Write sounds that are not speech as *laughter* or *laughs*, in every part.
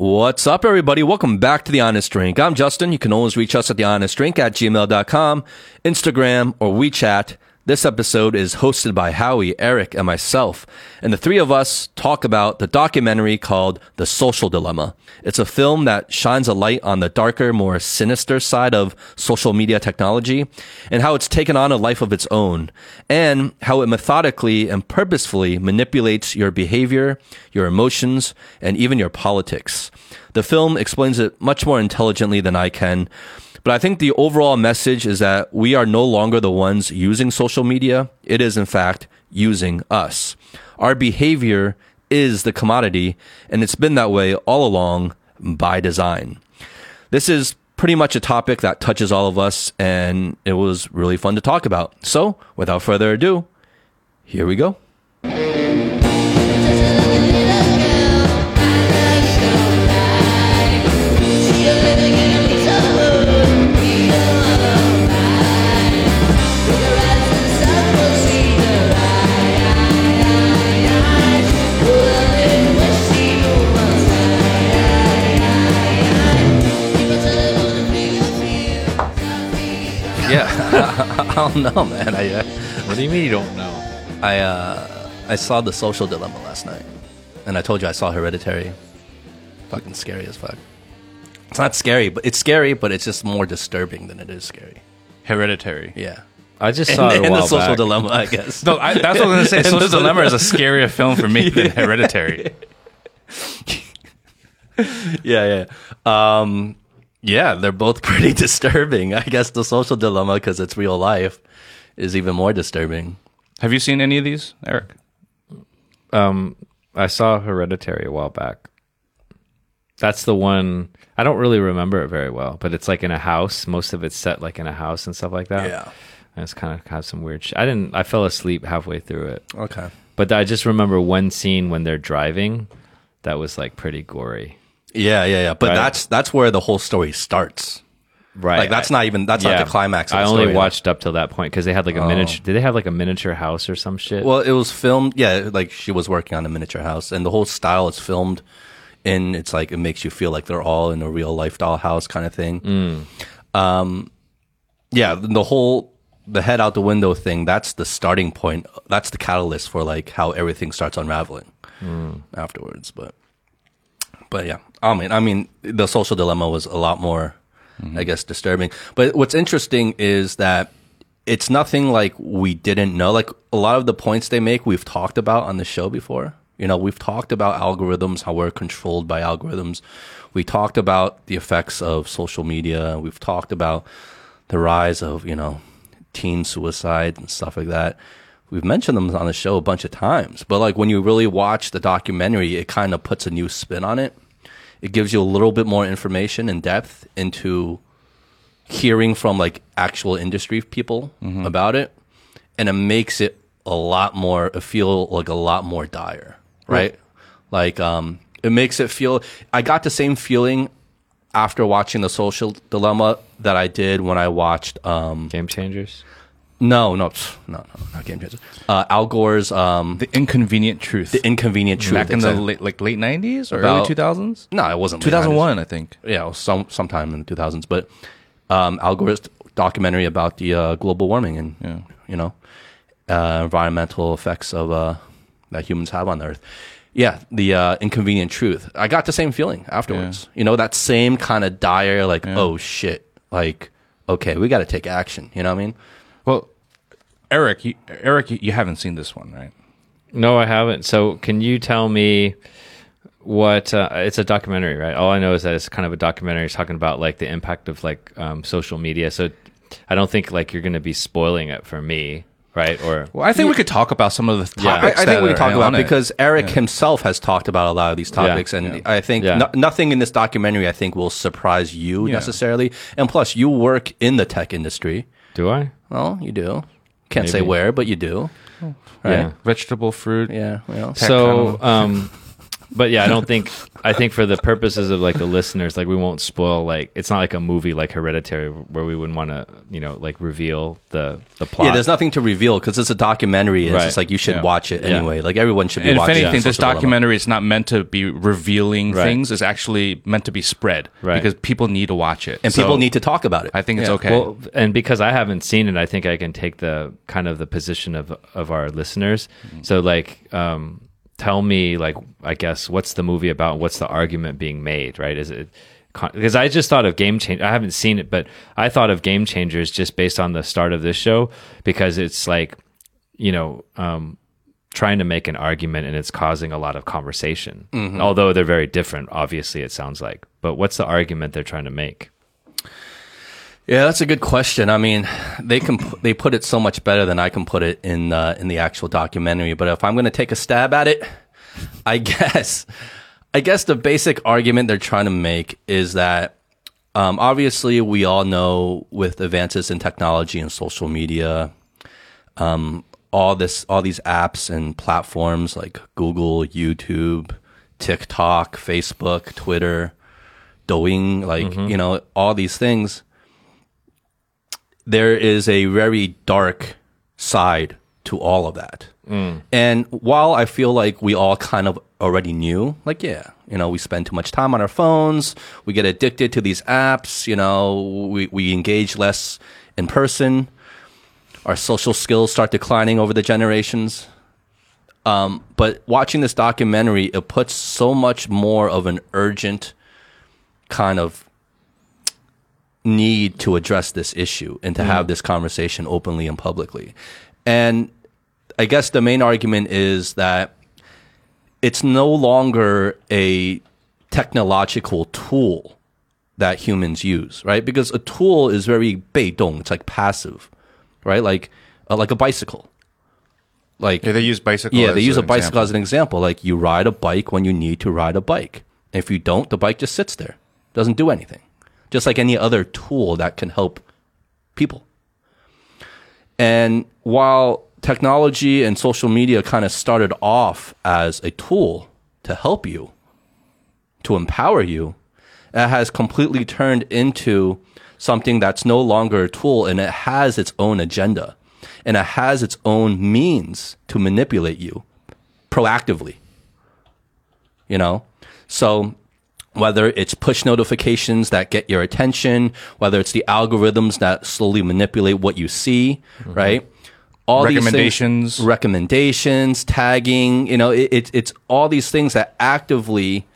What's up, everybody? Welcome back to The Honest Drink. I'm Justin. You can always reach us at thehonestdrink at gmail.com, Instagram, or WeChat. This episode is hosted by Howie, Eric, and myself. And the three of us talk about the documentary called The Social Dilemma. It's a film that shines a light on the darker, more sinister side of social media technology and how it's taken on a life of its own and how it methodically and purposefully manipulates your behavior, your emotions, and even your politics. The film explains it much more intelligently than I can. But I think the overall message is that we are no longer the ones using social media. It is, in fact, using us. Our behavior is the commodity, and it's been that way all along by design. This is pretty much a topic that touches all of us, and it was really fun to talk about. So, without further ado, here we go. *laughs* I don't know, man. I uh, What do you mean you don't know? I uh, I saw the Social Dilemma last night, and I told you I saw Hereditary. Fucking scary as fuck. It's not scary, but it's scary, but it's just more disturbing than it is scary. Hereditary. Yeah. I just And, saw it a and the Social back. Dilemma, I guess. No, I, that's what I was gonna say. *laughs* Social Dilemma is a scarier film for me than *laughs* Hereditary. yeah, yeah. Um, yeah, they're both *laughs* pretty disturbing. I guess the Social Dilemma, because it's real life, is even more disturbing. Have you seen any of these, Eric? Um, I saw Hereditary a while back. That's the one. I don't really remember it very well, but it's like in a house. Most of it's set like in a house and stuff like that. Yeah. and it's kind of have some weird. Sh- I didn't. I fell asleep halfway through it, Okay. but I just remember one scene when they're driving. That was like pretty gory. Yeah, yeah, yeah. But Right. that's that's where the whole story starts. Right. Like that's not even that's not the climax. Of I the only watched up till that point because they had like a miniature. Did they have like a miniature house or some shit? Well, it was filmed. Yeah, like she was working on a miniature house, and the whole style is filmed in. It's like it makes you feel like they're all in a real life dollhouse kind of thing. Um, yeah, the whole the head out the window thing. That's the starting point. That's the catalyst for like how everything starts unraveling afterwards. But but yeah, I mean, I mean, the social dilemma was a lot more, mm-hmm. I guess, disturbing. But what's interesting is that it's nothing like we didn't know. Like a lot of the points they make, we've talked about on the show before. You know, we've talked about algorithms, how we're controlled by algorithms. We talked about the effects of social media. We've talked about the rise of, you know, teen suicide and stuff like that. We've mentioned them on the show a bunch of times, but like when you really watch the documentary, it kind of puts a new spin on it. It gives you a little bit more information and depth into hearing from like actual industry people about it, and it makes it a lot more it feel like a lot more dire, right? Like um, it makes it feel. I got the same feeling after watching the Social Dilemma that I did when I watched um, Game changers. No, no, no, no, not Game Changers. Uh, Al Gore's um, The Inconvenient Truth. The Inconvenient Truth. Back in the late, like late nineties or About- early two thousands. no, it wasn't late Two thousand 90s. I think. Yeah, it was some sometime in the 2000s. But um, Al Gore's documentary about the uh, global warming and Yeah. you know uh, environmental effects of uh, that humans have on the earth. Yeah, the uh, inconvenient truth. I got the same feeling afterwards. You know, that same kind of dire, like, oh shit, like, okay, we got to take action. You know what I mean? Well, Eric, you, Eric, you, you haven't seen this one, right? No, I haven't. So, can you tell me what? Uh, it's a documentary, right? All I know is that it's kind of a documentary talking about like the impact of like um, social media. So, I don't think like you're going to be spoiling it for me, right? Or Well, I think we could talk about some of the Yeah. I, topics. I think that we can talk about it it. because Eric himself has talked about a lot of these topics, and Yeah. I think Yeah. no, nothing in this documentary I think will surprise you Yeah. necessarily. And plus, you work in the tech industry. do I? Well, you do. Can't say Maybe. where, but you do. Right? Yeah. vegetable fruit. Yeah. Well, So, um, *laughs* but yeah, I don't think I think for the purposes of like the listeners, like we won't spoil like it's not like a movie like Hereditary where we wouldn't want to you know like reveal the the plot. Yeah, there's nothing to reveal because it's a documentary. And Right. It's just like you should Yeah. watch it Yeah. anyway. Like everyone should be And if anything, it. this Social documentary is not meant to be revealing Right. things. It's actually meant to be spread Right. because people need to watch it. and So people need to talk about it. I think it's Yeah. okay. Well, and because I haven't seen it, I think I can take the kind of the position of of our listeners. So like, um, tell me like, I guess what's the movie about? What's the argument being made? Right? Is it because I just thought of Game Changer. I haven't seen it, but I thought of Game Changers just based on the start of this show because it's like, you know. Um, trying to make an argument and it's causing a lot of conversation although they're very different obviously it sounds like but what's the argument they're trying to make Yeah, that's a good question. I mean, they can they put it so much better than I can put it in uh, in the actual documentary. But if I'm going to take a stab at it, I *laughs* guess I guess the basic argument they're trying to make is that um, obviously we all know with advances in technology and social media, um, all this all these apps and platforms like Google, YouTube, TikTok, Facebook, Twitter, Douyin, like you know all these things there is a very dark side to all of that. And while I feel like we all kind of already knew, like, yeah, you know, we spend too much time on our phones, we get addicted to these apps, you know, we, we engage less in person, our social skills start declining over the generations. Um, but watching this documentary, it puts so much more of an urgent kind of need to address this issue and to have this conversation openly and publicly. And I guess the main argument is that it's no longer a technological tool that humans use, right? Because a tool is very 被动, it's like passive, right? Like uh, like a bicycle. Like yeah, they use bicycle. yeah, they use a bicycle example. as an example. Like you ride a bike when you need to ride a bike. If you don't, the bike just sits there, doesn't do anything. Just like any other tool that can help people. And while technology and social media kind of started off as a tool to help you, to empower you, it has completely turned into something that's no longer a tool and it has its own agenda and it has its own means to manipulate you proactively. You know? So whether it's push notifications that get your attention, whether it's the algorithms that slowly manipulate what you see, right? All these things- Recommendations. recommendations, tagging, you know, it, it, it's all these things that actively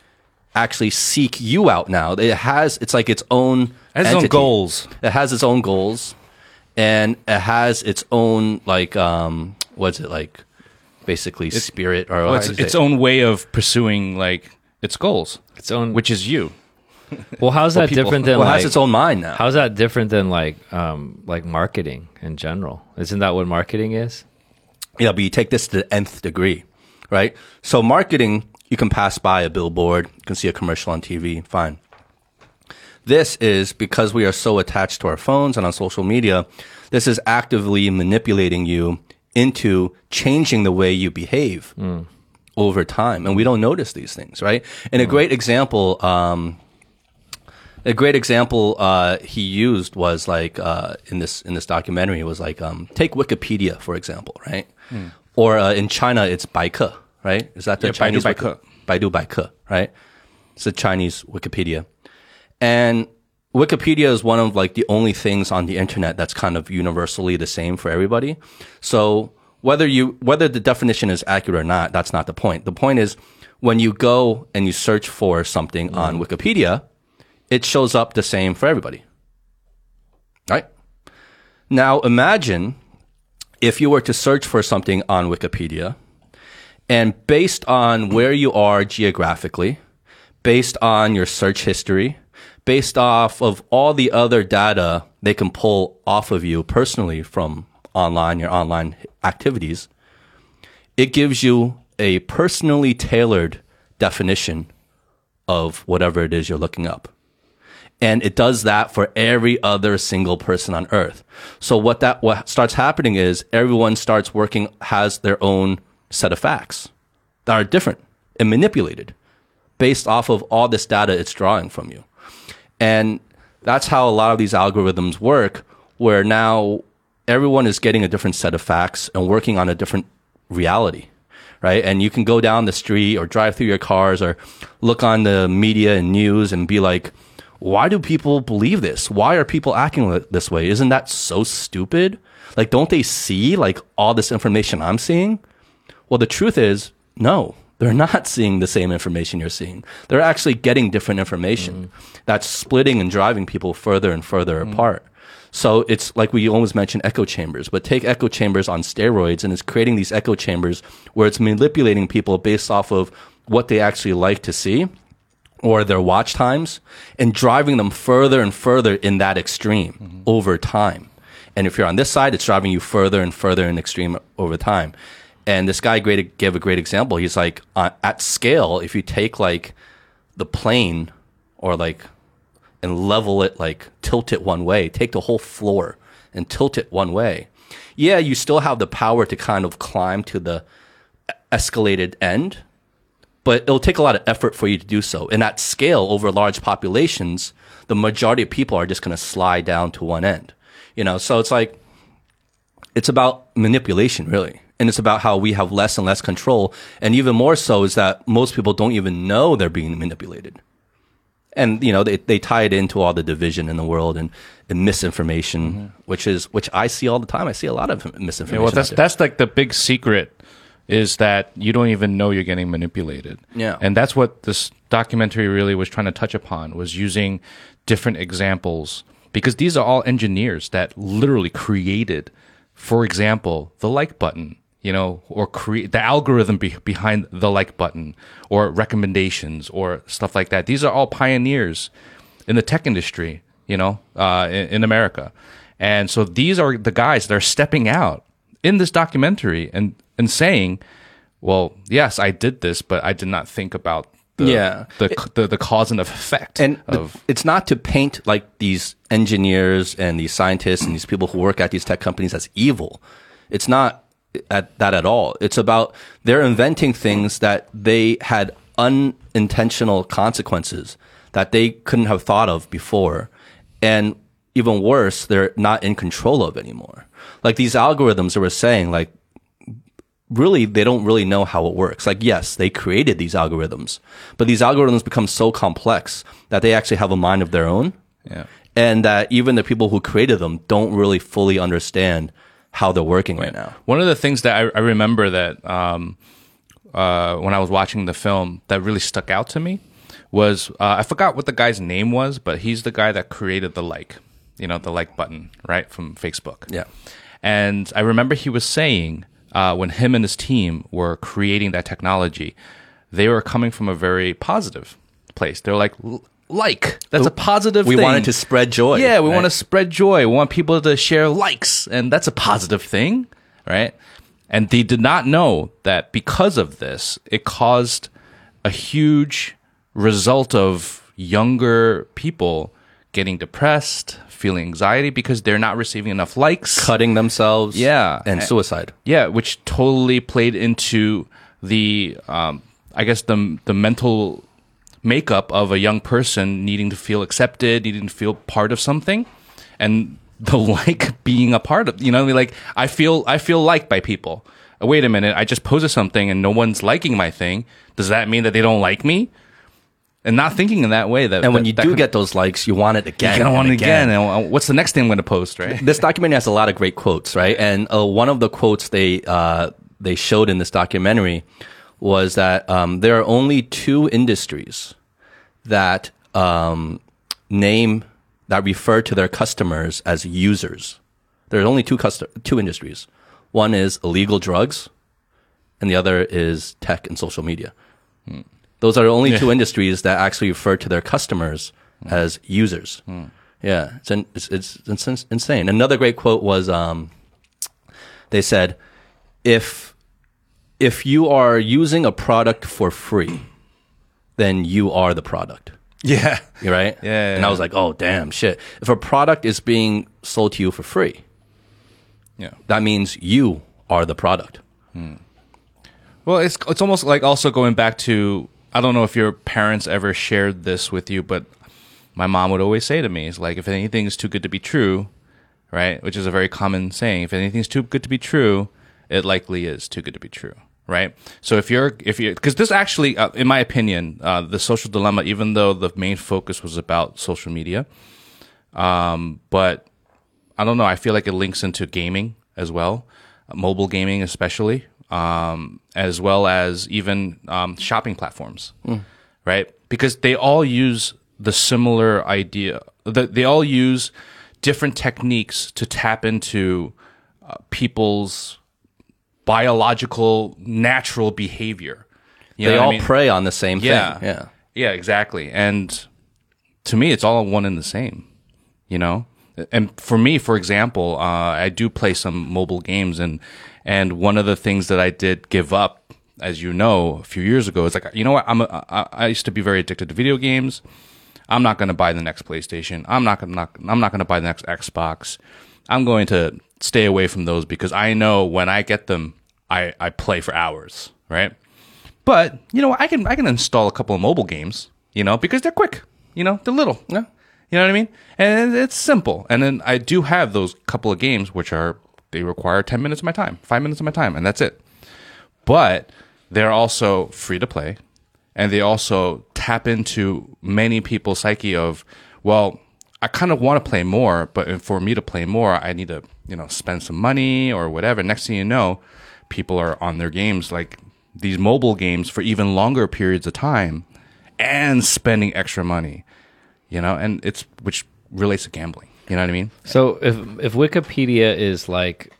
actually seek you out now. It has, it's like its own, It has its own goals. It has its own goals and it has its own, like, um, what's it like? Basically spirit or how it's do you say its own way of pursuing like its goals, its own which is you. *laughs* Well, how's that people. different than well, like? has its own mind now. how's that different than like um like marketing in general? Isn't that what marketing is? Yeah, but you take this to the nth degree, right? So marketing, you can pass by a billboard, you can see a commercial on TV, fine. This is because we are so attached to our phones and on social media, this is actively manipulating you into changing the way you behave over time. And we don't notice these things, right? And a great example, um, a great example uh, he used was like uh, in this in this documentary was like um, take Wikipedia for example, right? Or uh, in China it's Baike, right? Is that the Yeah, Baidu Chinese Baike. Wiki- Baidu Baike, right? It's a Chinese Wikipedia, and Wikipedia is one of like the only things on the internet that's kind of universally the same for everybody. So whether you whether the definition is accurate or not, that's not the point. The point is when you go and you search for something on mm-hmm. Wikipedia, it shows up the same for everybody. Right? Now imagine if you were to search for something on Wikipedia and based on where you are geographically, based on your search history, based off of all the other data they can pull off of you personally from online, your online activities, it gives you a personally tailored definition of whatever it is you're looking up. And it does that for every other single person on earth. So what that what starts happening is everyone starts working has their own set of facts that are different and manipulated based off of all this data it's drawing from you. And that's how a lot of these algorithms work, where now everyone is getting a different set of facts and working on a different reality, right? And you can go down the street or drive through your cars or look on the media and news and be like, why do people believe this? Why are people acting this way? Isn't that so stupid? Like, don't they see like all this information I'm seeing? Well, the truth is, no, they're *laughs* not seeing the same information you're seeing. They're actually getting different information mm-hmm. that's splitting and driving people further and further mm-hmm. apart. So it's like we always mention echo chambers, but take echo chambers on steroids and it's creating these echo chambers where it's manipulating people based off of what they actually like to see or their watch times and driving them further and further in that extreme over time. And if you're on this side, it's driving you further and further in extreme over time. And this guy great, gave a great example. He's like, uh, at scale, if you take like the plane or like and level it like tilt it one way, take the whole floor and tilt it one way. Yeah, you still have the power to kind of climb to the escalated end, but it'll take a lot of effort for you to do so. And at scale over large populations, the majority of people are just going to slide down to one end. You know, so it's like it's about manipulation really. And it's about how we have less and less control. And even more so is that most people don't even know they're being manipulated. And, you know, they, they tie it into all the division in the world and, and misinformation, mm-hmm. which is, which I see all the time. I see a lot of misinformation. Yeah, well, that's that's like the big secret is that you don't even know you're getting manipulated. Yeah. and that's what this documentary really was trying to touch upon was using different examples because these are all engineers that literally created, for example, the like button. You know, or create the algorithm be- behind the like button, or recommendations, or stuff like that. These are all pioneers in the tech industry, you know, uh, in, in America. And so these are the guys that are stepping out in this documentary and, and saying, well, yes, I did this, but I did not think about the, Yeah. the, the, the cause and effect and of, it's not to paint like these engineers and these scientists and these people who work at these tech companies as evil. It's not at that at all. It's about they're inventing things that they had unintentional consequences that they couldn't have thought of before. And even worse, they're not in control of anymore. Like these algorithms that we're saying, like really they don't really know how it works. Like yes, they created these algorithms, but these algorithms become so complex that they actually have a mind of their own. Yeah. And that even the people who created them don't really fully understand how they're working right now. One of the things that I, I remember that um, uh, when I was watching the film that really stuck out to me was uh, I forgot what the guy's name was, but he's the guy that created the like, you know, the like button, right, from Facebook. Yeah. And I remember he was saying uh, when him and his team were creating that technology, they were coming from a very positive place. They're like, "L- like, that's a positive thing. We thing. wanted to spread joy. Yeah, we right? want to spread joy. We want people to share likes, and that's a positive thing, right? And they did not know that because of this, it caused a huge result of younger people getting depressed, feeling anxiety because they're not receiving enough likes. cutting themselves. Yeah. And suicide. Yeah, which totally played into the, um, I guess the the mental makeup of a young person needing to feel accepted, needing to feel part of something, and the *laughs* like being a part of. You know, like I feel I feel liked by people. Uh, Wait a minute, I just posted something and no one's liking my thing. Does that mean that they don't like me? And not thinking in that way. That And when that- you that do can- get those likes, you want it again. *laughs* you don't want it again. And uh, what's the next thing I'm going to post, right? this documentary has a lot of great quotes, right? And uh, one of the quotes they uh, they showed in this documentary was that um, there are only two industries that um, name that refer to their customers as users. There are only two custom- two industries. One is illegal drugs, and the other is tech and social media. Those are the only two industries that actually refer to their customers as users. Yeah, it's, in, it's, it's, it's insane. Another great quote was um, they said, if, if you are using a product for free, then you are the product. Yeah. You right? Yeah, And. I was like, oh, damn, shit. If a product is being sold to you for free, Yeah. that means you are the product. Hmm. Well, it's it's almost like also going back to I don't know if your parents ever shared this with you, but my mom would always say to me, "Is like if anything's too good to be true, right? Which is a very common saying. If anything's too good to be true, it likely is too good to be true." Right. So if you're, if you, because this actually, uh, in my opinion, uh, the social dilemma, even though the main focus was about social media, um, but I don't know. I feel like it links into gaming as well, mobile gaming especially, um, as well as even um, shopping platforms, right? Because they all use the similar idea. The, they all use different techniques to tap into uh, people's biological, natural behavior. You they what I all mean? prey on the same yeah. thing. Yeah. Yeah, exactly. And to me, it's all one and the same, you know? And for me, for example, uh, I do play some mobile games and, and one of the things that I did give up, as you know, a few years ago is like, you know what? I'm a, I, I used to be very addicted to video games. I'm not going to buy the next PlayStation. I'm not going to, I'm not going to buy the next Xbox. I'm going to stay away from those because I know when I get them, I, I play for hours, right? But you know, I can I can install a couple of mobile games, you know, because they're quick. You know, they're little. Yeah. You know what I mean? And it's simple. And then I do have those couple of games which are they require 10 minutes of my time, 5 minutes of my time, and that's it. But they're also free to play and they also tap into many people's psyche of, well, I kind of want to play more, but for me to play more, I need to, you know, spend some money or whatever. Next thing you know, people are on their games like these mobile games for even longer periods of time and spending extra money, you know, and it's which relates to gambling. You know what I mean? So if if Wikipedia is like,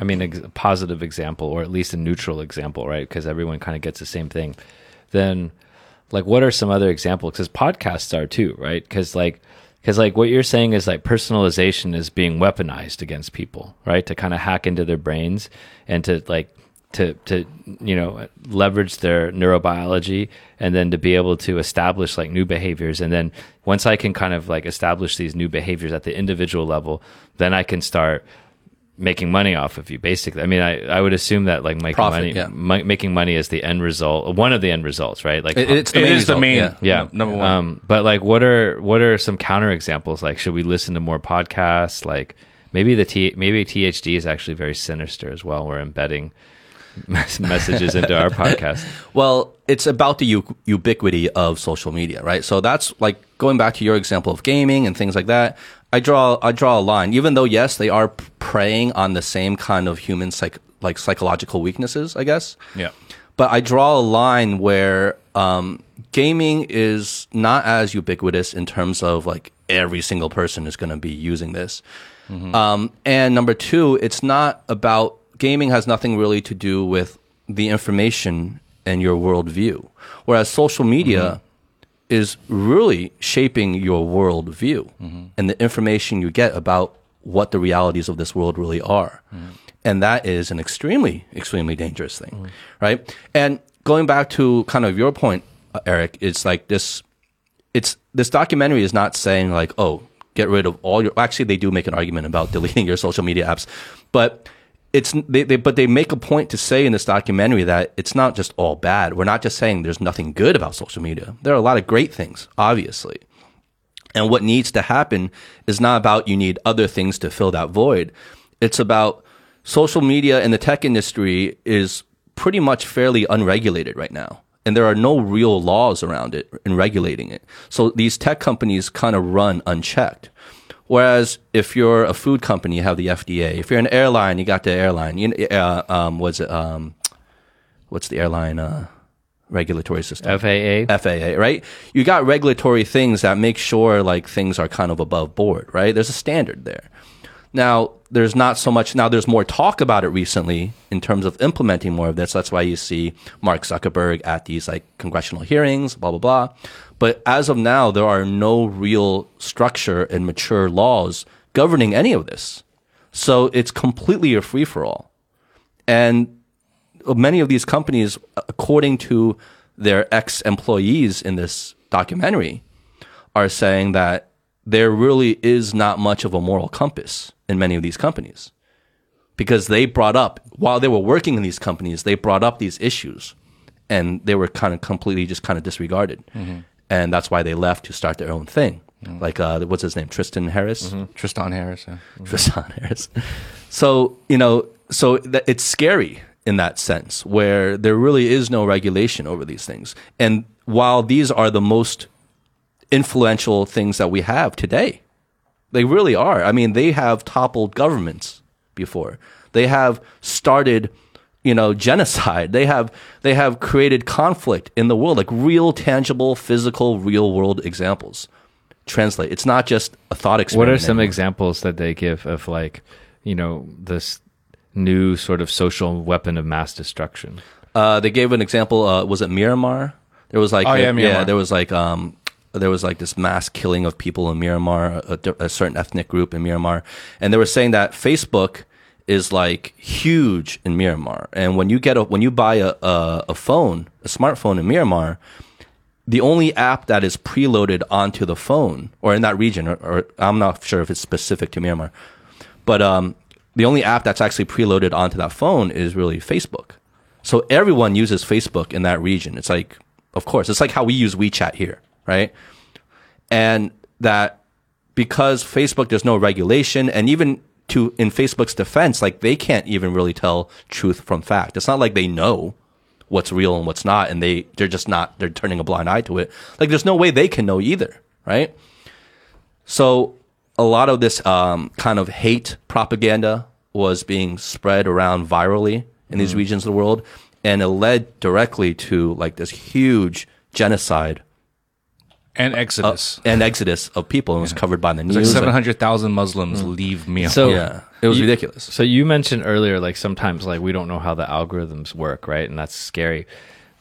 I mean, a positive example or at least a neutral example, right? Because everyone kind of gets the same thing. Then, like, what are some other examples? Because podcasts are too, right? Because like, because like what you're saying is like personalization is being weaponized against people, right? To kind of hack into their brains and to like to to you know leverage their neurobiology and then to be able to establish like new behaviors and then once i can kind of like establish these new behaviors at the individual level then i can start making money off of you basically i mean i, I would assume that like making Profit, money yeah. mi- making money is the end result one of the end results right like It- it's the It main is the main- yeah. yeah number one. um but like what are what are some counter examples like should we listen to more podcasts like maybe the T, maybe thd is actually very sinister as well we're embedding messages into our *laughs* podcast Well, it's about the u- ubiquity of social media, right? So that's like going back to your example of gaming and things like that. I draw I draw a line, even though yes, they are preying on the same kind of human psych like psychological weaknesses, I guess. Yeah. But I draw a line where um, gaming is not as ubiquitous in terms of like every single person is going to be using this. Um, and number two, it's not about gaming has nothing really to do with the information and your worldview, whereas social media is really shaping your worldview mm-hmm. and the information you get about what the realities of this world really are. Mm-hmm. And that is an extremely, extremely dangerous thing, mm-hmm. right? And going back to kind of your point, uh, Eric, it's like this, it's, this documentary is not saying like, oh, get rid of all your, actually they do make an argument about *laughs* deleting your social media apps, but it's, they, they, but they make a point to say in this documentary that it's not just all bad. We're not just saying there's nothing good about social media. There are a lot of great things, obviously. And what needs to happen is not about you need other things to fill that void. It's about social media and the tech industry is pretty much fairly unregulated right now. And there are no real laws around it in regulating it. So these tech companies kind of run unchecked. Whereas if you're a food company, you have the FDA. If you're an airline, you got the airline. You, uh, um, what's it? Um, what's the airline uh, regulatory system? faa FAA, right? You got regulatory things that make sure like things are kind of above board, right? There's a standard there. Now, there's not so much, now there's more talk about it recently in terms of implementing more of this. That's why you see Mark Zuckerberg at these like congressional hearings, blah, blah, blah. But as of now, there are no real structure and mature laws governing any of this. So it's completely a free for all. And many of these companies, according to their ex employees in this documentary, are saying that there really is not much of a moral compass in many of these companies because they brought up, while they were working in these companies, they brought up these issues and they were kind of completely just kind of disregarded, mm-hmm. And that's why they left to start their own thing. Mm. Like uh, what's his name, Tristan Harris. Mm-hmm. Tristan Harris. Yeah. Mm-hmm. Tristan Harris. So you know, so th- it's scary in that sense, where there really is no regulation over these things. And while these are the most influential things that we have today, they really are. I mean, they have toppled governments before. They have started, you know, genocide. They have they have created conflict in the world, like real, tangible, physical, real world examples. Translate. It's not just a thought experiment. What are some anymore. examples that they give of like, you know, this new sort of social weapon of mass destruction? Uh, they gave an example. Uh, was it Myanmar? There was like Oh, yeah, yeah, there was like um, there was like this mass killing of people in Myanmar, a, a certain ethnic group in Myanmar, and they were saying that Facebook is like huge in Myanmar, and when you get a when you buy a a, a phone, a smartphone in Myanmar, the only app that is preloaded onto the phone or in that region, or, or I'm not sure if it's specific to Myanmar, but um, the only app that's actually preloaded onto that phone is really Facebook. So everyone uses Facebook in that region. It's like, of course, it's like how we use WeChat here, right? And that because Facebook, there's no regulation, and even to in Facebook's defense, like they can't even really tell truth from fact. It's not like they know what's real and what's not, and they they're just not they're turning a blind eye to it. Like there's no way they can know either, right? So a lot of this um, kind of hate propaganda was being spread around virally in these regions of the world, and it led directly to like this huge genocide And uh, Exodus. and exodus of people. and It was covered by the It's like news. seven hundred thousand Muslims leave Myanmar. So- yeah, it was You- ridiculous. So you mentioned earlier, like sometimes like we don't know how the algorithms work, right? And that's scary.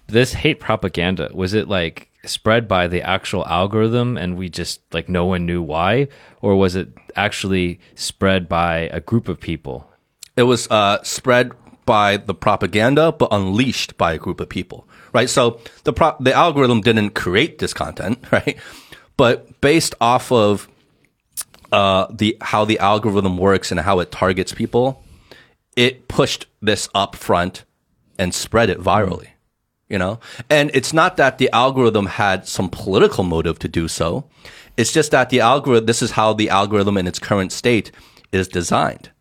This hate propaganda was it like spread by the actual algorithm, and we just like no one knew why, or was it actually spread by a group of people? it was uh, spread by the propaganda, but unleashed by a group of people, right? So the pro- the algorithm didn't create this content, *laughs* right? But based off of uh, the how the algorithm works and how it targets people, it pushed this up front and spread it virally. You know, and it's not that the algorithm had some political motive to do so. It's just that the algorithm. This is how the algorithm in its current state is designed.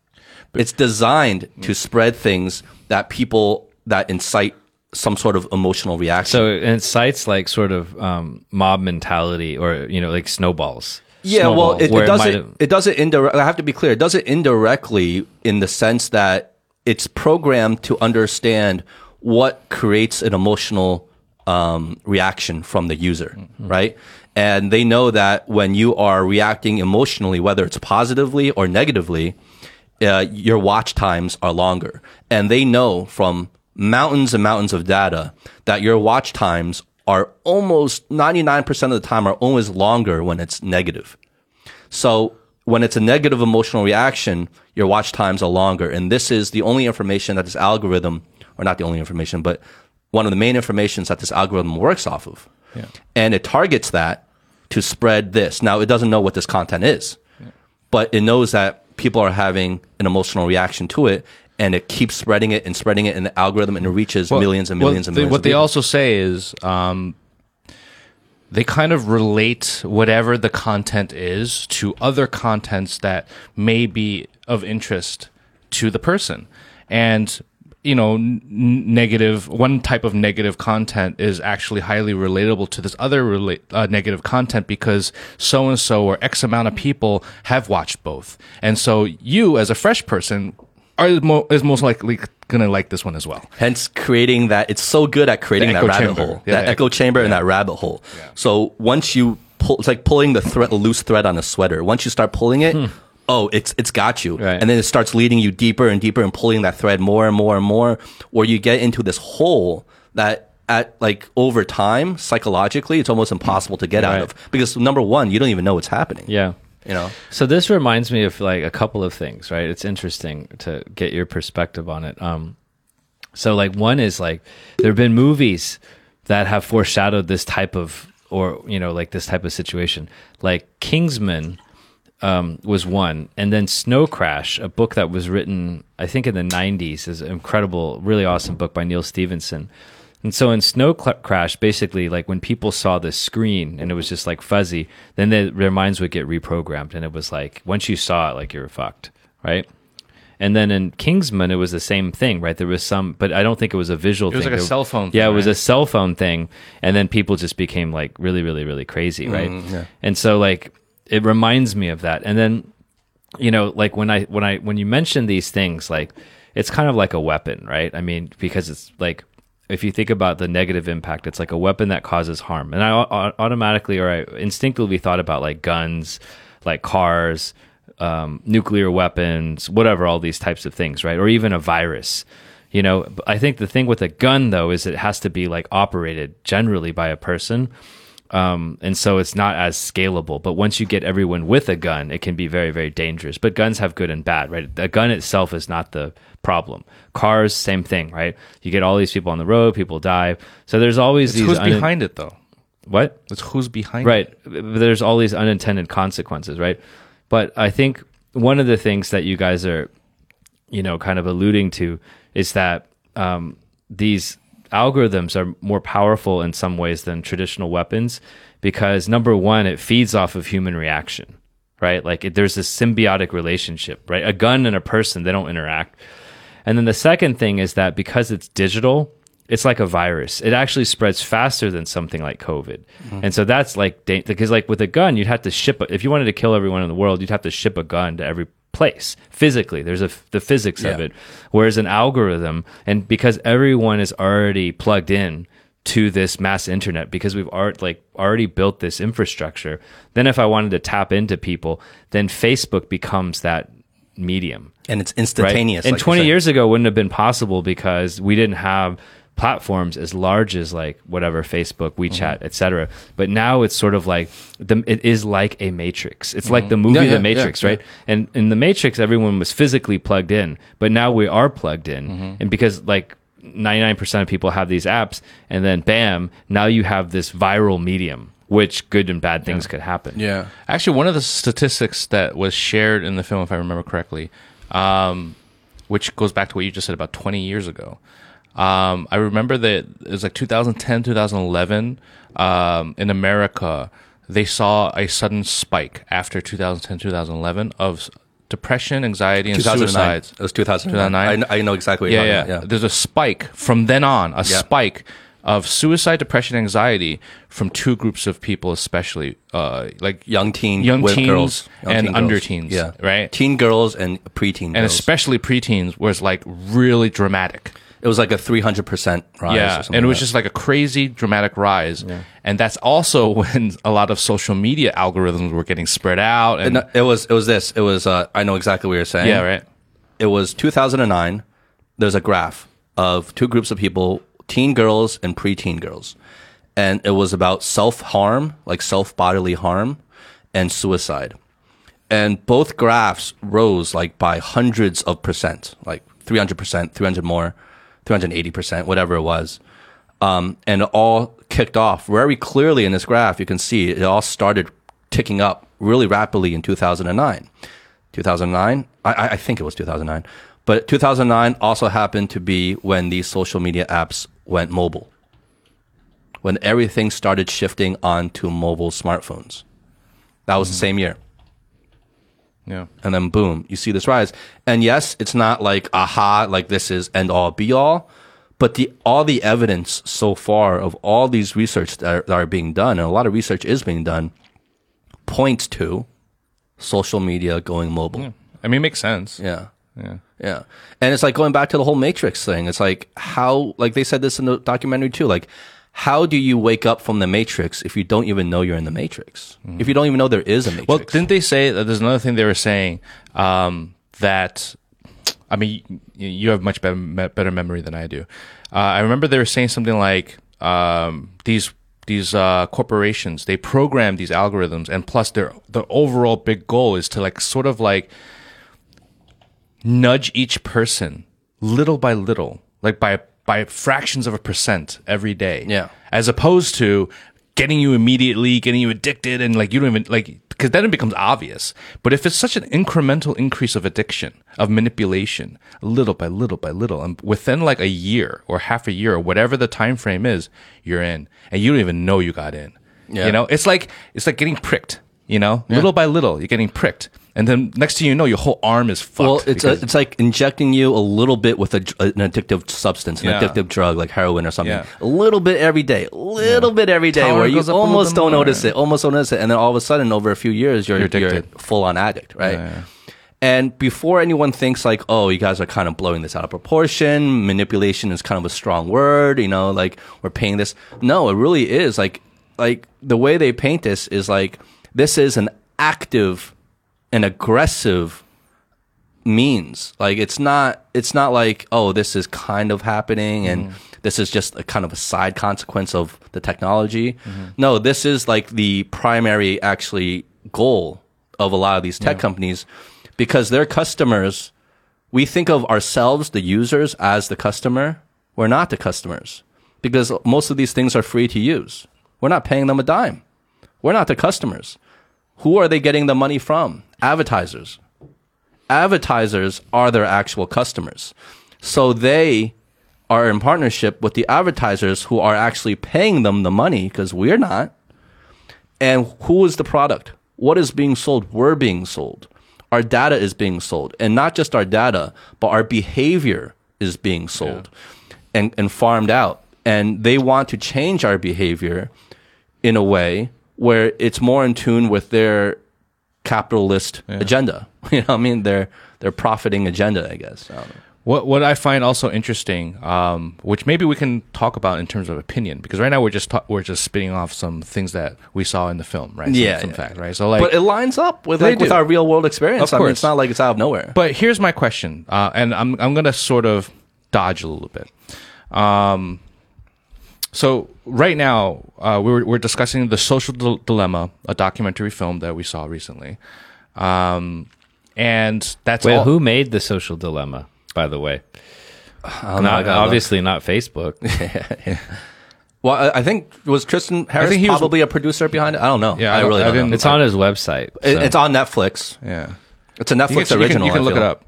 It's designed to spread things that people that incite some sort of emotional reaction. So it incites like sort of um, mob mentality, or you know, like snowballs. Yeah, well, it, it does might it. It does it indirect. I have to be clear. It does it indirectly in the sense that it's programmed to understand what creates an emotional um, reaction from the user, right? And they know that when you are reacting emotionally, whether it's positively or negatively, uh, your watch times are longer. And they know from mountains and mountains of data that your watch times are almost 99% of the time are always longer when it's negative. So when it's a negative emotional reaction, your watch times are longer. And this is the only information that this algorithm, or not the only information, but one of the main informations that this algorithm works off of. And it targets that to spread this. Now, it doesn't know what this content is, but it knows that people are having an emotional reaction to it. And it keeps spreading it and spreading it in the algorithm, and it reaches Well, millions and well, millions and they- millions. What of they people. also say is um, they kind of relate whatever the content is to other contents that may be of interest to the person. And, you know, n- negative, one type of negative content is actually highly relatable to this other rela- uh, negative content because so and so or X amount of people have watched both. And so you, as a fresh person, are mo- is most likely going to like this one as well. Hence, creating that it's so good at creating that rabbit chamber. hole, Yeah, that echo chamber and that rabbit hole. So once you pull, it's like pulling the thread, loose thread on a sweater. Once you start pulling it, hmm. oh, it's it's got you, Right. and then it starts leading you deeper and deeper and pulling that thread more and more and more, where you get into this hole that. At like over time, psychologically, it's almost impossible to get out of because number one, you don't even know what's happening. Yeah. You know. So this reminds me of like a couple of things, right? It's interesting to get your perspective on it. Um, so like one is like there have been movies that have foreshadowed this type of or you know like this type of situation. Like Kingsman um, was one, and then Snow Crash, a book that was written I think in the '90s, is an incredible, really awesome book by Neal Stephenson. And so in Snow Cl- Crash, basically, like when people saw the screen and it was just like fuzzy, then the, their minds would get reprogrammed, and it was like once you saw it, like you were fucked, right? And then in Kingsman, it was the same thing, right? There was some, but I don't think it was a visual. It was thing. like a There- cell phone Yeah, thing, it was right? a cell phone thing, and then people just became like really, really, really crazy, right? Mm, yeah. And so like it reminds me of that. And then you know, like when I when I when you mention these things, like it's kind of like a weapon, right? I mean, because it's like if you think about the negative impact, it's like a weapon that causes harm. And I automatically or I instinctively thought about like guns, like cars, um, nuclear weapons, whatever, all these types of things, right? Or even a virus. You know, I think the thing with a gun though is it has to be like operated generally by a person. Um, and so it's not as scalable. But once you get everyone with a gun, it can be very, very dangerous. But guns have good and bad, right? A gun itself is not the problem. Cars, same thing, right? You get all these people on the road, people die. So there's always It's these who's un- behind it though. what? It's who's behind it. Right. But There's all these unintended consequences, right? But I think one of the things that you guys are, you know, kind of alluding to is that um, these algorithms are more powerful in some ways than traditional weapons because number one, it feeds off of human reaction, right? Like it, there's this symbiotic relationship, right? A gun and a person, they don't interact. And then the second thing is that because it's digital, it's like a virus. It actually spreads faster than something like COVID. Mm-hmm. And so that's like, because like with a gun, you'd have to ship, a, if you wanted to kill everyone in the world, you'd have to ship a gun to every place physically. There's a, the physics of it. Whereas an algorithm, and because everyone is already plugged in to this mass internet, because we've art, like already built this infrastructure, then if I wanted to tap into people, then Facebook becomes that medium and it's right? instantaneous. And like 20 years ago wouldn't have been possible because we didn't have platforms as large as like whatever Facebook, WeChat, Mm-hmm. etc. But now it's sort of like the it is like a matrix. It's like the movie Mm-hmm. Yeah, yeah, The Matrix, yeah, right? And in the Matrix everyone was physically plugged in, but now we are plugged in. Mm-hmm. And because like 99% of people have these apps and then bam, now you have this viral medium which good and bad things could happen. Yeah. Actually, one of the statistics that was shared in the film, if I remember correctly, um, which goes back to what you just said about 20 years ago. Um, I remember that it was like 2010, 2011 um, in America. They saw a sudden spike after 2010, 2011 of depression, anxiety, and 2009. suicides. It was 2009. 2009? I, I know exactly what Yeah, you're yeah, about. There's a spike from then on, a Yeah. spike of suicide, depression, anxiety from two groups of people, especially uh, like Young teen, Young teens girls, young and teen under girls. teens, Yeah. right? Teen girls and preteen and girls. especially preteens was like really dramatic. it was like a 300% rise. yeah, or something and it was just like a crazy dramatic rise. And that's also *laughs* when a lot of social media algorithms were getting spread out. And, that. No, it was it was this. It was uh, I know exactly what you're saying. yeah, right. It was 2009. There's a graph of two groups of people, teen girls and preteen girls. And it was about self-harm, like self-bodily harm and suicide. And both graphs rose like by hundreds of percent, like 300%, 300 more, 380%, whatever it was. Um, and it all kicked off very clearly in this graph. You can see it all started ticking up really rapidly in 2009. 2009, I, I I think it was 2009, but 2009 also happened to be when these social media apps went mobile, when everything started shifting onto mobile smartphones. That was the same year Yeah. and then boom, you see this rise. And yes, it's not like aha, like this is end all be all, but the all the evidence so far of all these research that are, that are being done, and a lot of research is being done, points to social media going mobile. I mean, it makes sense. Yeah. Yeah. Yeah. And it's like going back to the whole Matrix thing. It's like how, like they said this in the documentary too, like how do you wake up from the Matrix if you don't even know you're in the Matrix? If you don't even know there is a Matrix? Well, didn't they say that there's another thing they were saying um, that I mean you have much better better memory than I do. Uh, I remember they were saying something like um, these these uh, corporations they program these algorithms and plus their the overall big goal is to like sort of like nudge each person little by little, like by by fractions of a percent every day. Yeah. As opposed to getting you immediately, getting you addicted, and like you don't even like because then it becomes obvious. But if it's such an incremental increase of addiction, of manipulation, little by little by little, and within like a year or half a year or whatever the time frame is, you're in, and you don't even know you got in. Yeah. You know, it's like it's like getting pricked. You know, little by little, you're getting pricked, and then next thing you know, your whole arm is fucked. Well, it's a, it's like injecting you a little bit with a, an addictive substance, an Yeah. addictive drug like heroin or something. Yeah. A little bit every day, a little bit every day, Tolerance where you goes up a little almost don't more. notice it, almost don't notice it, and then all of a sudden, over a few years, you're You're you're, addicted. full on addict, right? Yeah, yeah. And before anyone thinks like, oh, you guys are kind of blowing this out of proportion, manipulation is kind of a strong word, you know, like we're paying this. No, it really is like, like the way they paint this is like this is an active and aggressive means. Like it's not it's not like, oh, this is kind of happening and mm-hmm. this is just a kind of a side consequence of the technology. Mm-hmm. No, this is like the primary actually goal of a lot of these tech companies because their customers we think of ourselves, the users, as the customer. We're not the customers because most of these things are free to use. We're not paying them a dime. We're not the customers. Who are they getting the money from? Advertisers. Advertisers are their actual customers. So they are in partnership with the advertisers who are actually paying them the money because we're not. And who is the product? What is being sold? We're being sold. Our data is being sold. And not just our data, but our behavior is being sold and, and farmed out. And they want to change our behavior in a way where it's more in tune with their capitalist agenda. *laughs* You know what I mean? Their their profiting agenda, I guess. I. What what I find also interesting, um, which maybe we can talk about in terms of opinion, because right now we're just ta- we're just spitting off some things that we saw in the film, right? Some, Yeah, some yeah. fact, right? So like, but it lines up with like with our real world experience. Of I mean, course. it's not like it's out of nowhere. But here's my question, uh, and I'm I'm gonna sort of dodge a little bit. Um, so right now uh, we're we're discussing the Social Dil- Dilemma, a documentary film that we saw recently, um, and that's Wait, all. who made the social dilemma? By the way, I don't know, I not gotta look. obviously not Facebook. *laughs* Well, I, I think was Tristan Harris think he was- probably a producer behind it. I don't know. Yeah, I I, don't- really I don't didn't- know. It's on his website. It- so- it's on Netflix. yeah. It's a Netflix you can, you can- original. You can, I look it feel. up.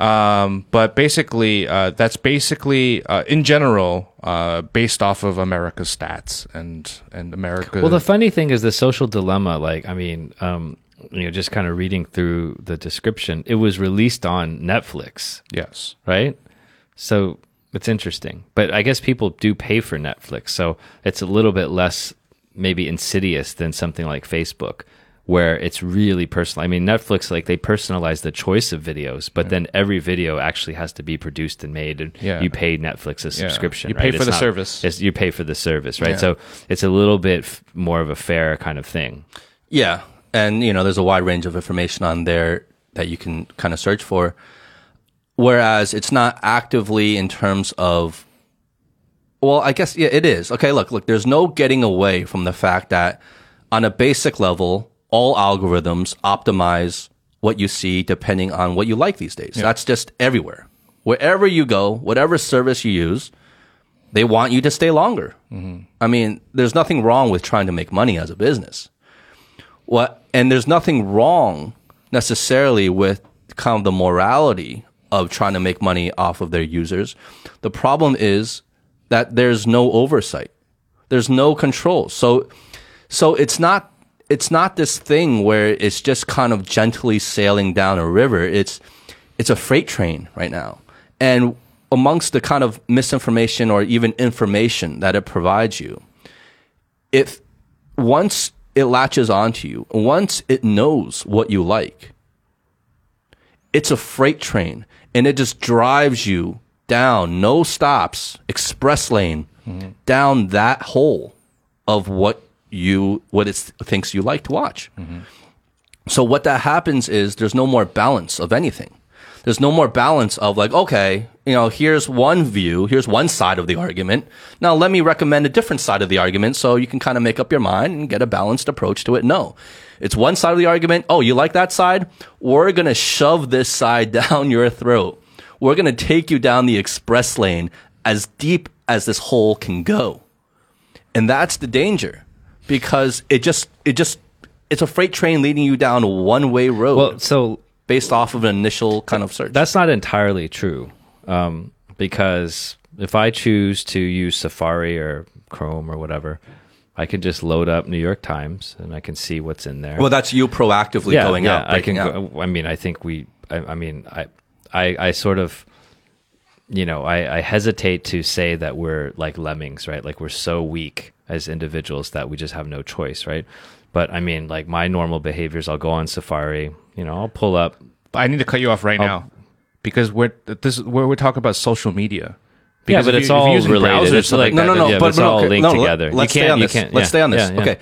Um, but basically, uh, that's basically, uh, in general, uh, based off of America's stats and and America. Well, the funny thing is the social dilemma. Like, I mean, um, you know, just kind of reading through the description, it was released on Netflix, yes, right? So it's interesting, but I guess people do pay for Netflix, so it's a little bit less maybe insidious than something like Facebook, where it's really personal. I mean, Netflix like they personalize the choice of videos, but then every video actually has to be produced and made, and Yeah. you pay Netflix a subscription. You pay right? for It's the service. It's, you pay for the service, right? Yeah. So it's a little bit more of a fair kind of thing. Yeah, and you know, there's a wide range of information on there that you can kind of search for. Whereas it's not actively in terms of, well, I guess yeah, it is. Okay, look, look. There's no getting away from the fact that on a basic level, all algorithms optimize what you see depending on what you like these days. That's just everywhere. Wherever you go, whatever service you use, they want you to stay longer. Mm-hmm. I mean, there's nothing wrong with trying to make money as a business. What and there's nothing wrong necessarily with kind of the morality of trying to make money off of their users. The problem is that there's no oversight. There's no control. So so it's not it's not this thing where it's just kind of gently sailing down a river. It's it's a freight train right now. And amongst the kind of misinformation or even information that it provides you, if once it latches onto you, once it knows what you like, it's a freight train and it just drives you down, no stops, express lane, mm-hmm. down that hole of what you what it thinks you like to watch. So what that happens is there's no more balance of anything. There's no more balance of like, okay, you know, here's one view, here's one side of the argument. Now let me recommend a different side of the argument so you can kind of make up your mind and get a balanced approach to it. No. It's one side of the argument. Oh, you like that side? We're going to shove this side *laughs* down your throat. We're going to take you down the express lane as deep as this hole can go. And that's the danger because it just, it just, it's a freight train leading you down a one way road Well, so based off of an initial kind of search. that's not entirely true, um, because if I choose to use Safari or Chrome or whatever, I can just load up New York Times and I can see what's in there. well, that's you proactively going out, I can. out. Go, I mean, I think we. I, I mean, I, I, I sort of, you know, I, I hesitate to say that we're like lemmings, right? Like we're so weak as individuals that we just have no choice, right? But I mean, like my normal behaviors, I'll go on Safari. You know, I'll pull up. I need to cut you off right now because we're this where we're talking about social media. Yeah, Because but it's you- all related. It's like no, no, that- no, yeah, but, it's but all okay, linked no, together. You Let's stay on you this. can't- Let's yeah, stay on this. yeah, yeah. Okay,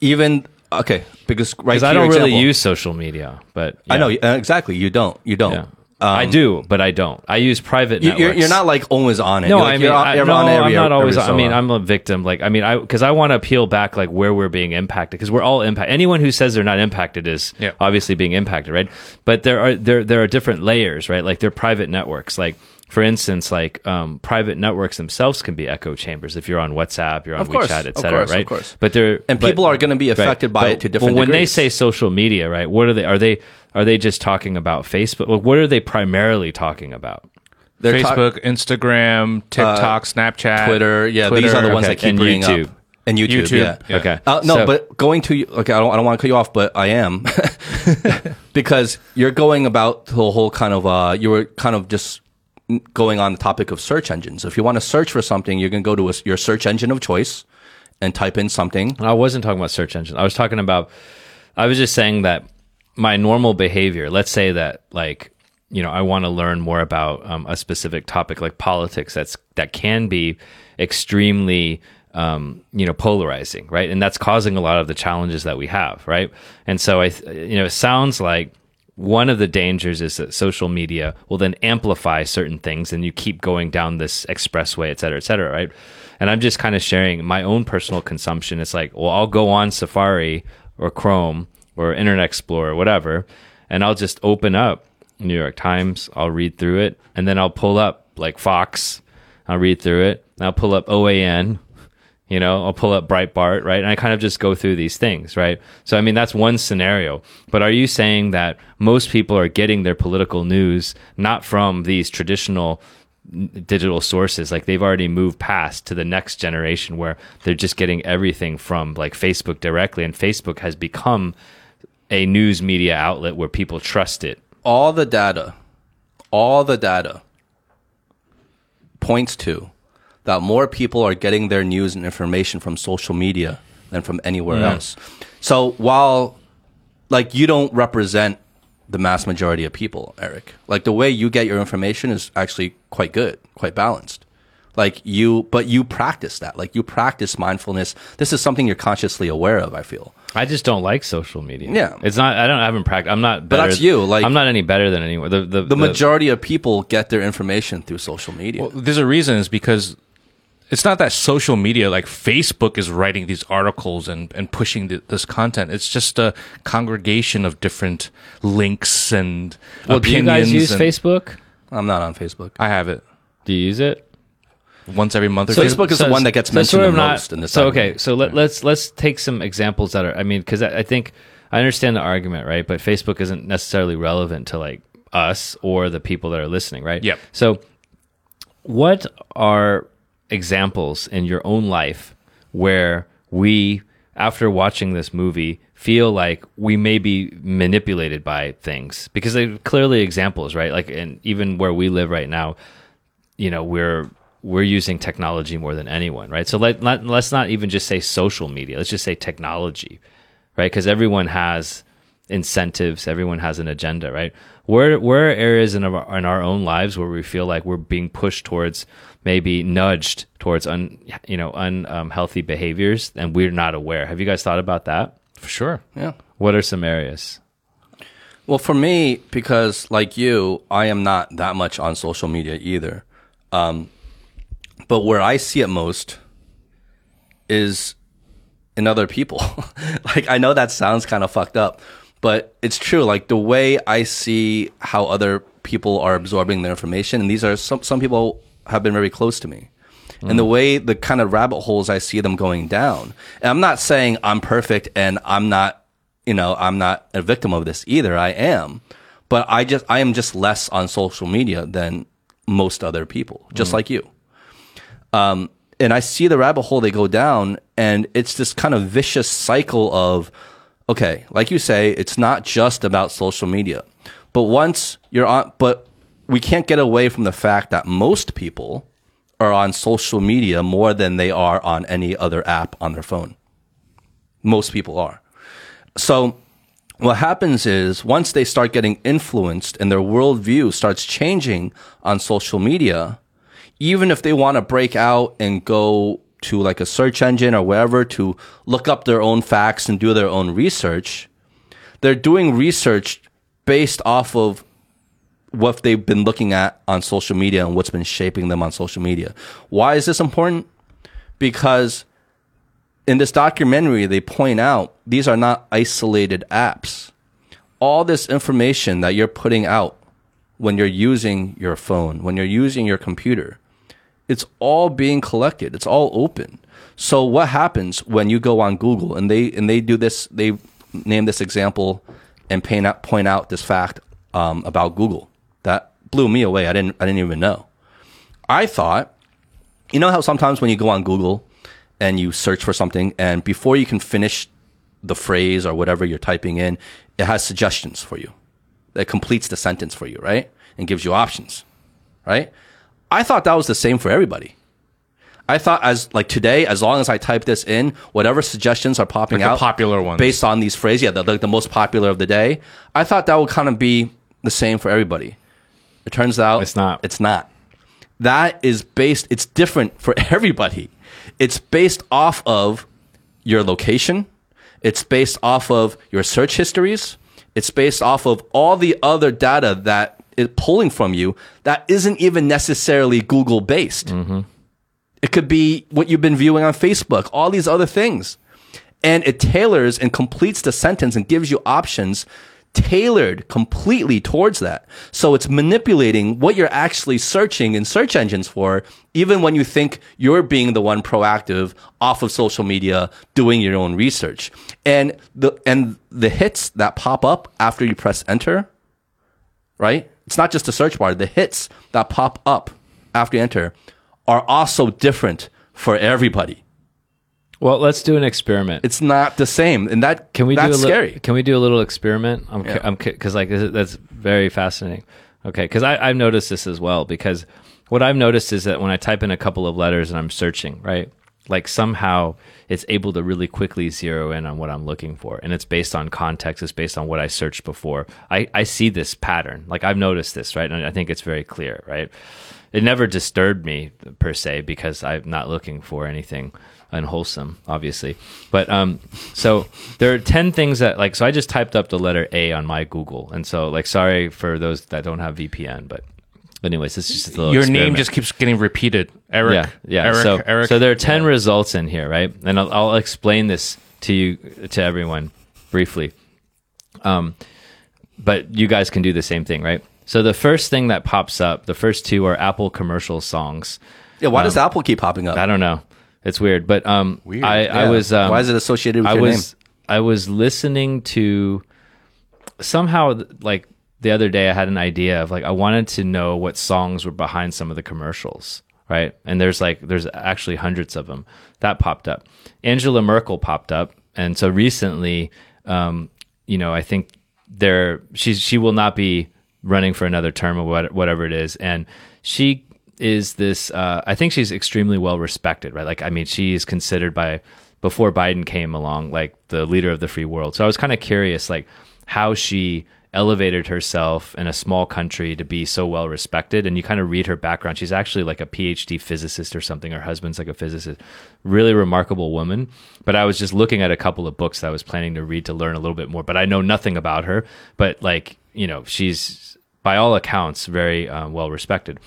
even okay because right I don't really example- use social media, but I know exactly. You don't. You don't. Yeah. I do, but I don't. I use private networks. you're, you're not like always on it. No, like, I mean, on, I, no, on every, I'm not always. every I mean. I'm a victim. Like, I mean, I because I want to peel back like where we're being impacted because we're all impacted. Anyone who says they're not impacted is Yeah. obviously being impacted, right? But there are there there are different layers, right? Like they're private networks. Like for instance, like um, private networks themselves can be echo chambers. If you're on WhatsApp, you're on Of course, WeChat, of etc. course, of right? course. But they're And but- people are gonna be affected by But- it to different Well, when they say social media, right? What are they? Are they are they just talking about Facebook? Like, what are they primarily talking about? They're ta- Facebook, Instagram, TikTok, Snapchat, Twitter. Yeah, Twitter, these are the ones okay, that keep and bringing YouTube. up. And YouTube, YouTube, yeah. yeah. Okay. Uh, no, So- but going to okay, I don't, I don't want to cut you off, but I am *laughs* because you're going about the whole kind of uh, you were kind of just going on the topic of search engines. If you want to search for something, you're going to go to a, your search engine of choice and type in something. I wasn't talking about search engines. I was talking about. I was just saying that my normal behavior. Let's say that like you know I want to learn more about um, a specific topic like politics. That's that can be extremely um, you know polarizing, right? And that's causing a lot of the challenges that we have, right? And so I, you know, it sounds like one of the dangers is that social media will then amplify certain things and you keep going down this expressway, et cetera, et cetera, right? And I'm just kind of sharing my own personal consumption. It's like, well, I'll go on Safari or Chrome or Internet Explorer, whatever, and I'll just open up New York Times, I'll read through it, and then I'll pull up like Fox, I'll read through it, I'll pull up OAN, you know, I'll pull up Breitbart, right? And I kind of just go through these things, right? So, I mean, that's one scenario. But are you saying that most people are getting their political news not from these traditional digital sources? Like they've already moved past to the next generation where they're just getting everything from like Facebook directly. And Facebook has become a news media outlet where people trust it. all the data, all the data points to that more people are getting their news and information from social media than from anywhere else. So while like you don't represent the mass majority of people, Eric, like the way you get your information is actually quite good, quite balanced. Like you, but you practice that. Like you practice mindfulness. This is something you're consciously aware of. I feel. I just don't like social media. Yeah. it's not. I don't. I haven't practiced. I'm not. Better, that's you, like- I'm not any better than anyone. The the, The majority of people get their information through social media. Well, there's a reason is because it's not that social media like Facebook is writing these articles and, and pushing th- this content. It's just a congregation of different links and Well, do you guys use and- Facebook? I'm not on Facebook. I have it Do you use it? Once every month or So. Facebook is the one that gets so mentioned sort the of not- most in this. So argument. okay, so let, let's let's take some examples that are. I mean, because I, I think I understand the argument, right? But Facebook isn't necessarily relevant to like us or the people that are listening, right? Yep. So, what are examples in your own life where we, after watching this movie, feel like we may be manipulated by things? Because they're clearly examples, right? Like, and even where we live right now, you know we're we're using technology more than anyone right? So let, let, let's not even just say social media. Let's just say technology right? Because everyone has incentives. Everyone has an agenda right? Where where are areas in our, in our own lives where we feel like we're being pushed towards maybe nudged towards un you know unhealthy behaviors and we're not aware. Have you guys thought about that? For sure. yeah. what are some areas? Well, for me, because like you, I am not that much on social media either. Um, but where I see it most is in other people. *laughs* like I know that sounds kind of fucked up, but it's true. Like the way I see how other people are absorbing their information, and these are some some people have been very close to me. And the mm. way the kind of rabbit holes I see them going down. And I'm not saying I'm perfect and I'm not you know, I'm not a victim of this either. I am, but I just I am just less on social media than most other people, just mm. like you. Um, and I see the rabbit hole they go down, and it's this kind of vicious cycle of, okay, like you say, it's not just about social media, but once you're on, but we can't get away from the fact that most people are on social media more than they are on any other app on their phone. Most people are. So what happens is once they start getting influenced and their worldview starts changing on social media, even if they want to break out and go to like a search engine or wherever to look up their own facts and do their own research, they're doing research based off of what they've been looking at on social media and what's been shaping them on social media. Why is this important? Because in this documentary, they point out these are not isolated apps. All this information that you're putting out when you're using your phone, when you're using your computer, it's all being collected. It's all open. So what happens when you go on Google and they and they do this? They name this example and point out point out this fact um, about Google that blew me away. I didn't I didn't even know. I thought, you know how sometimes when you go on Google and you search for something, and before you can finish the phrase or whatever you're typing in, it has suggestions for you. It completes the sentence for you, right? And gives you options, right? I thought that was the same for everybody. I thought as like today, as long as I type this in, whatever suggestions are popping Like out, popular ones. based on these phrases, yeah, the, the, the most popular of the day. I thought that would kind of be the same for everybody. It turns out It's not. It's not. That is based. It's different for *laughs* everybody. It's based off of your location. It's based off of your search histories. It's based off of all the other data that is pulling from you that isn't even necessarily Google based. It could be what you've been viewing on Facebook, all these other things. And it tailors and completes the sentence and gives you options tailored completely towards that. So it's manipulating what you're actually searching in search engines for, even when you think you're being the one proactive off of social media, doing your own research. And the, and the hits that pop up after you press enter, right? It's not just the search bar. The hits that pop up after you enter are also different for everybody. Well, let's do an experiment. It's not the same, and that Can we that's do a li- scary. Can we do a little experiment? I'm, Yeah. I'm because like is- that's very fascinating. Okay, because I've noticed this as well. Because what I've noticed is that when I type in a couple of letters and I'm searching, right, like somehow it's able to really quickly zero in on what I'm looking for, and it's based on context. It's based on what I searched before. I I see this pattern. Like I've noticed this, right, and I think it's very clear, right. It never disturbed me per se because I'm not looking for anything unwholesome, obviously. But um, so there are ten things that like. So I just typed up the letter A on my Google, and so like, sorry for those that don't have VPN, but anyways, this is just a little. Your name just keeps getting repeated. Eric. yeah, yeah. Eric, so Eric. so there are ten results in here, right? And I'll, I'll explain this to you to everyone briefly. Um, but you guys can do the same thing, right? So the first thing that pops up, the first two are Apple commercial songs. Yeah, why does Apple keep popping up? I don't know. It's weird, but um, Weird. I, I was. Um, why is it associated with I your was. name? I was listening to somehow like the other day. I had an idea of like I wanted to know what songs were behind some of the commercials, right? And there's like there's actually hundreds of them that popped up. Angela Merkel popped up, and so recently, um, you know, I think there she's she will not be running for another term or what, whatever it is, and she is this uh, i think she's extremely well respected right like i mean she is considered by before biden came along like the leader of the free world so i was kind of curious like how she elevated herself in a small country to be so well respected and you kind of read her background. She's actually like a phd physicist or something her husband's like a physicist. Really remarkable woman. But i was just looking at a couple of books that i was planning to read to learn a little bit more but i know nothing about her. But like you know she's by all accounts very uh, well respected.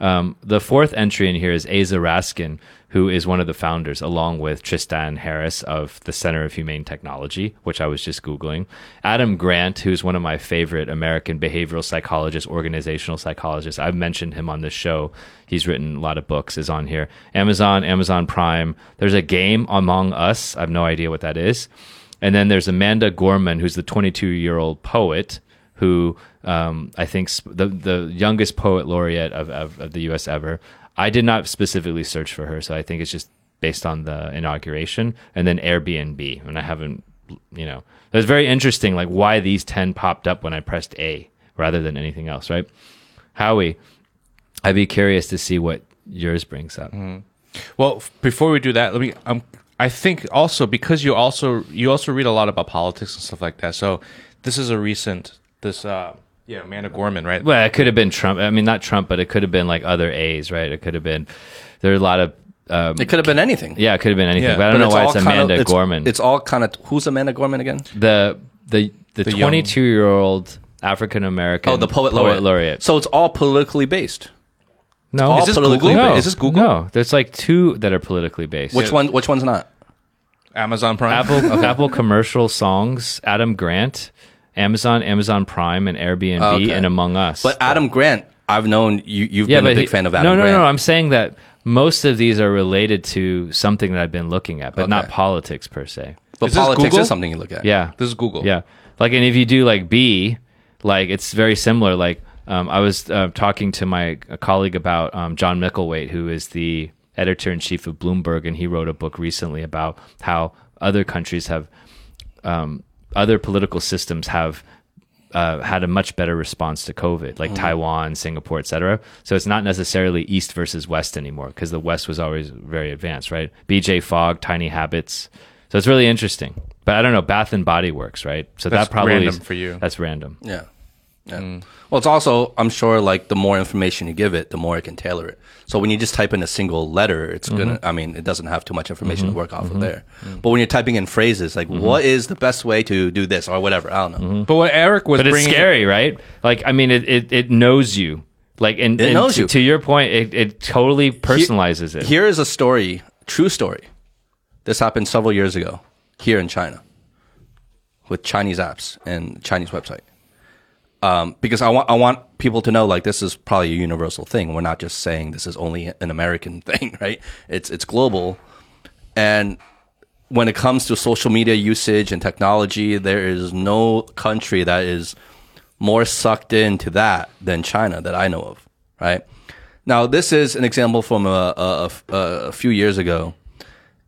Um, the fourth entry in here is Aza Raskin, who is one of the founders, along with Tristan Harris of the Center of Humane Technology, which I was just Googling. Adam Grant, who's one of my favorite American behavioral psychologists, organizational psychologists. I've mentioned him on this show. He's written a lot of books, is on here. Amazon, Amazon Prime. There's a game, Among Us. I have no idea what that is. And then there's Amanda Gorman, who's the 22 year old poet who um, I think the the youngest poet laureate of, of, of the U.S. ever. I did not specifically search for her, so I think it's just based on the inauguration. And then Airbnb, and I haven't, you know, it was very interesting, like why these 10 popped up when I pressed A rather than anything else, right? Howie, I'd be curious to see what yours brings up. Well, before we do that, let me. Um, I think also because you also you also read a lot about politics and stuff like that. So this is a recent this uh yeah Amanda Gorman right. Well, it could have been Trump. I mean, not Trump, but it could have been like other A's, right? It could have been. There are a lot of. Um, It could have been anything. yeah, it could have been anything, Yeah, but I don't know why it's kind of- Amanda it's- Gorman. It's all kind of who's Amanda Gorman again? the the the The twenty two year old African American. Oh, the poet laureate. laureate. So it's all politically based. No, Is this politically Google? no, based. Is this Google? No, there's like two that are politically based. Which one? Which one's not? Amazon Prime. Apple *laughs* Apple commercial songs, Adam Grant, Amazon, Amazon Prime, and Airbnb, Okay. and Among Us. But Adam Grant, I've known you. You've yeah, been a big he- fan of Adam no, no, Grant. no. I'm saying that most of these are related to something that I've been looking at, but not politics per se. but Is this politics Google? is something you look at. Yeah, This is Google. Yeah, like, and if you do like B, like it's very similar. Like, um, I was uh, talking to my colleague about um, John Micklethwait, who is the editor in chief of Bloomberg, and he wrote a book recently about how other countries have, um, other political systems have. Uh, had a much better response to COVID, like Taiwan, Singapore, et cetera. So it's not necessarily East versus West anymore because the West was always very advanced, right? BJ Fogg, Tiny Habits. So it's really interesting. But I don't know, Bath and Body Works, right? So That's that probably random is- for you. That's random. Yeah. Yeah. Well, it's also, I'm sure, like the more information you give it, the more it can tailor it. So when you just type in a single letter, it's Mm-hmm. gonna. I mean, it doesn't have too much information to mm-hmm. work off of mm-hmm. there. But when you're typing in phrases, like mm-hmm. what is the best way to do this or whatever, I don't know. But what Eric was But it's bringing scary, right? Like, I mean, it, it, it knows you. Like, and, It and knows to, you. to your point, it, it totally personalizes it. Here is a story, true story. This happened several years ago here in China with Chinese apps and Chinese website. Um, because I want I want people to know like this is probably a universal thing. We're not just saying this is only an American *laughs* thing, right? It's it's global. And when it comes to social media usage and technology, there is no country that is more sucked into that than China that I know of, right? Now, this is an example from a, a, a, a few years ago,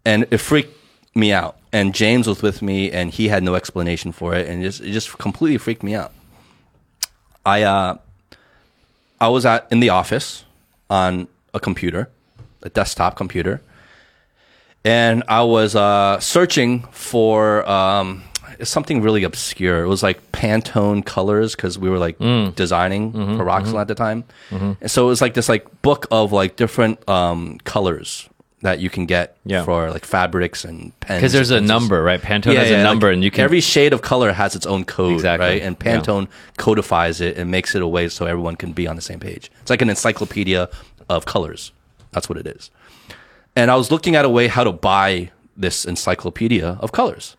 and it freaked me out. And James was with me, and he had no explanation for it, and it just, it just completely freaked me out. I uh, I was at in the office on a computer, a desktop computer, and I was uh, searching for um, something really obscure. It was like Pantone colors because we were like designing for Roxanne at the time, and so it was like this like book of like different um, colors that you can get Yeah. for like fabrics and pens. Because there's a number, right? Pantone has a number, like, and you can. every shade of color has its own code, Exactly. right? And Yeah. Pantone codifies it and makes it a way so everyone can be on the same page. It's like an encyclopedia of colors. That's what it is. And I was looking at a way how to buy this encyclopedia of colors,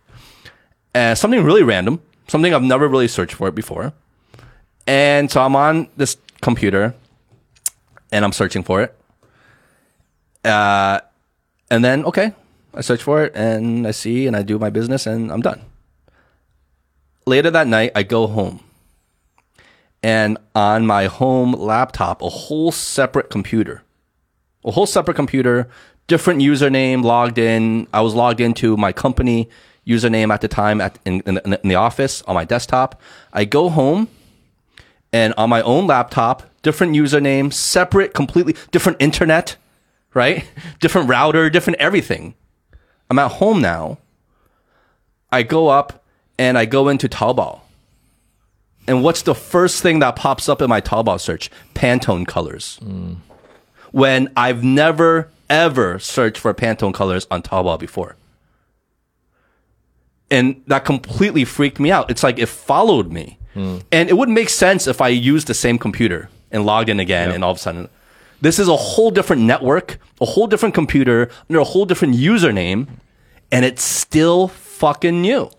and something really random, something I've never really searched for it before. And so I'm on this computer, and I'm searching for it. Uh, and then okay, I search for it and I see and I do my business and I'm done. Later that night, I go home. And on my home laptop, a whole separate computer, a whole separate computer, different username logged in. I was logged into my company username at the time at, in, in, in the office on my desktop. I go home and on my own laptop, different username, separate, completely different internet, right? *laughs* Different router, different everything. I'm at home now. I go up and I go into Taobao. And what's the first thing that pops up in my Taobao search? Pantone colors. When I've never ever searched for Pantone colors on Taobao before. And that completely freaked me out. It's like it followed me. Hmm. And it wouldn't make sense if I used the same computer and logged in again and all of a sudden this is a whole different network, a whole different computer, under a whole different username, and it's still fucking new.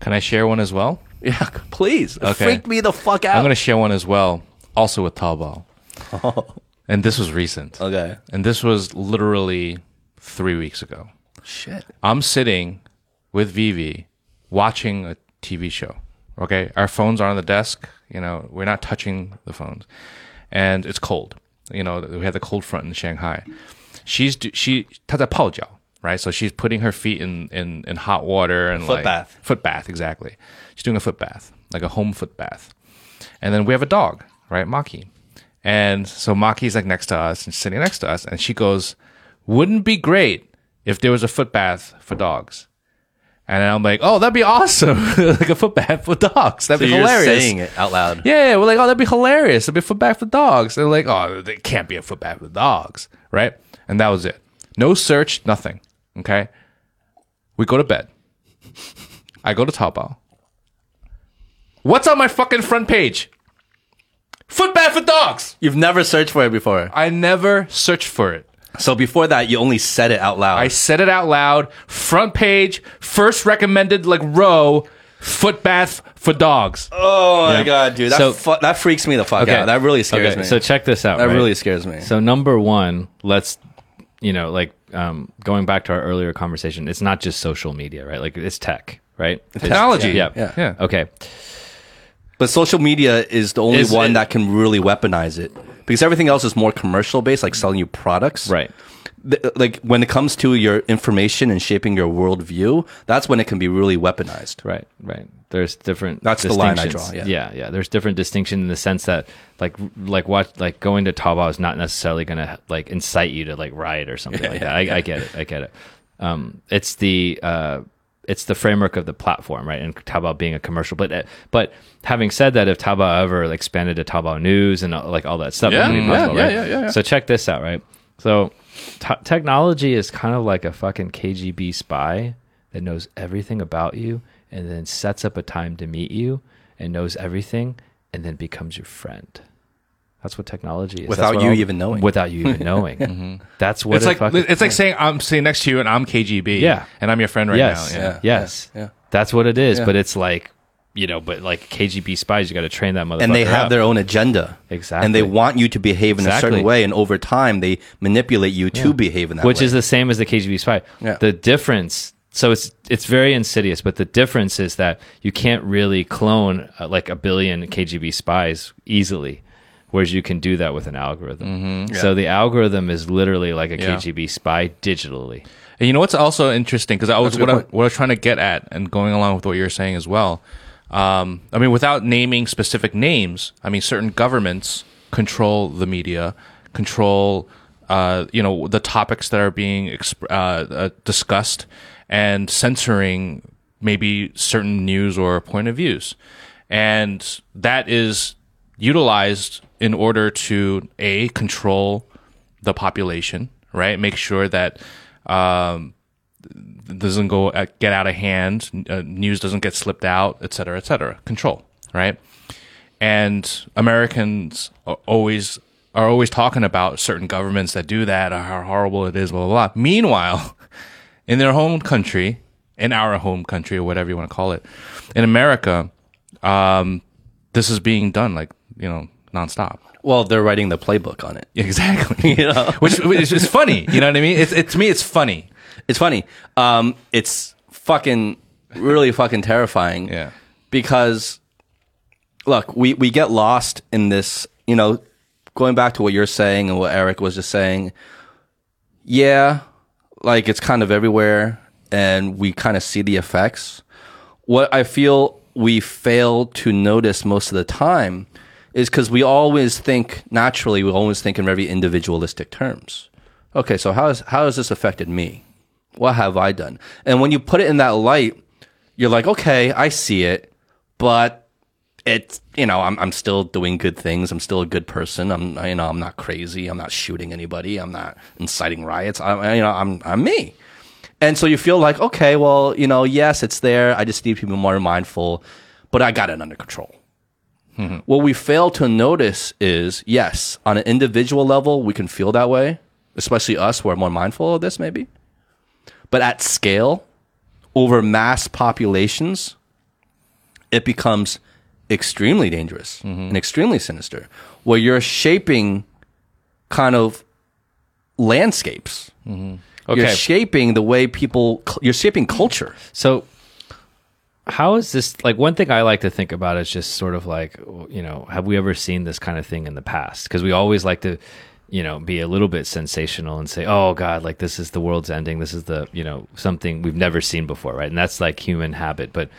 Can I share one as well? Yeah, please. Okay. freaked me the fuck out. I'm going to share one as well, also with Taobao. Oh. And this was recent. Okay. And this was literally three weeks ago. Shit. I'm sitting with Vivi watching a TV show. Okay, our phones are on the desk. You know, we're not touching the phones, and it's cold You know, we had the cold front in Shanghai. She's do- she 她在泡脚, right? So she's putting her feet in in, in hot water and Foot like, bath. Foot bath, exactly. She's doing a foot bath, like a home foot bath. And then we have a dog, right, Maki. And so Maki's like next to us and sitting next to us, and she goes, "Wouldn't it be great if there was a foot bath for dogs?" And I'm like, "Oh, that'd be awesome! *laughs* like a foot bath for dogs. That'd So be you're hilarious." saying it out loud. Yeah, yeah, we're like, "Oh, that'd be hilarious! It'd be a foot bath for dogs." They're like, "Oh, it can't be a foot bath for dogs, right?" And that was it. No search, nothing. Okay. We go to bed. I go to Taobao. What's on my fucking front page? Foot bath for dogs. You've never searched for it before. I never searched for it. So before that, you only said it out loud. I said it out loud. Front page, first recommended like row, foot bath for dogs. oh my god, dude, that So- fu- that freaks me the fuck Okay. out. That really scares Okay, me. So check this out. that right? really scares me. So number one, let's you know, like um, going back to our earlier conversation, it's not just social media, right? Like it's tech, right? It's- Technology. Yeah. Yeah. Yeah. Okay. But social media is the only Is one it- that can really weaponize it because everything else is more commercial based, like selling you products. Right. Th- like when it comes to your information and shaping your worldview, that's when it can be really weaponized. Right, right. There's different. That's the line I draw, yeah. yeah, yeah. There's different distinction in the sense that, like, like what, like going to Taobao is not necessarily going to like incite you to like riot or something *laughs* like that. I, I get it. I get it. Um, it's the uh, it's the framework of the platform, right? And Taobao being a commercial, but but having said that, if Taobao ever expanded to Taobao News and uh, like all that stuff, Yeah, be yeah, possible, yeah, yeah, yeah, yeah. So check this out, right? So t- technology is kind of like a fucking KGB spy that knows everything about you and then sets up a time to meet you and knows everything and then becomes your friend. That's what technology is. Without what you all- even knowing. Without you even *laughs* knowing. That's what It's it like fucking- it's like saying I'm sitting next to you and I'm KGB. Yeah. And I'm your friend right yes, now. Yeah. Yeah. yes, yeah. That's what it is. Yeah. But it's like you know, but like KGB spies, you got to train that motherfucker. and they have up. their own agenda. Exactly. And they want you to behave in a certain way, and over time, they manipulate you to behave in that way. which way. is the same as the KGB spy. Yeah. The difference, so it's it's very insidious, but the difference is that you can't really clone uh, like a billion KGB spies easily, whereas you can do that with an algorithm. So the algorithm is literally like a Mm-hmm. Yeah. KGB spy digitally. And you know what's also interesting because I was what I, point. what I was trying to get at and going along with what you're saying as well. Um, I mean, without naming specific names, I mean, certain governments control the media, control, uh, you know, the topics that are being exp- uh, uh, discussed, and censoring maybe certain news or point of views, and that is utilized in order to a control the population, right? Make sure that um, doesn't go uh, get out of hand, uh, news doesn't get slipped out, et cetera, et cetera. Control, right? And Americans are always are always talking about certain governments that do that, how horrible it is, blah blah blah. Meanwhile, *laughs* in their home country, in our home country, or whatever you want to call it, in America, um, this is being done like you know nonstop. well, they're writing the playbook on it. Exactly. *laughs* you know, *laughs* which, which is funny. You know what I mean? It's it, to me, it's funny. It's funny. Um, it's fucking really fucking terrifying. Yeah. Because look, we we get lost in this. You know, going back to what you're saying and what Eric was just saying. Yeah, like it's kind of everywhere, and we kind of see the effects. What I feel we fail to notice most of the time is because we always think naturally. We always think in very individualistic terms. Okay, so how has how has this affected me? What have I done? And when you put it in that light, you're like, okay, I see it, but it's you know I'm I'm still doing good things. I'm still a good person. I'm you know I'm not crazy. I'm not shooting anybody. I'm not inciting riots. i'm you know I'm I'm me. And so you feel like okay, well you know yes it's there. I just need to be more mindful, but I got it under control. Mm-hmm. What we fail to notice is yes, on an individual level we can feel that way, especially us who are more mindful of this maybe. But at scale, over mass populations, it becomes extremely dangerous mm-hmm. and extremely sinister, where you're shaping kind of landscapes. Mm-hmm. You're shaping the way people, you're shaping culture. So how is this like one thing I like to think about is just sort of like you know have we ever seen this kind of thing in the past? Because we always like to you know be a little bit sensational and say oh god like this is the world's ending. This is the you know something we've never seen before right? And that's like human habit but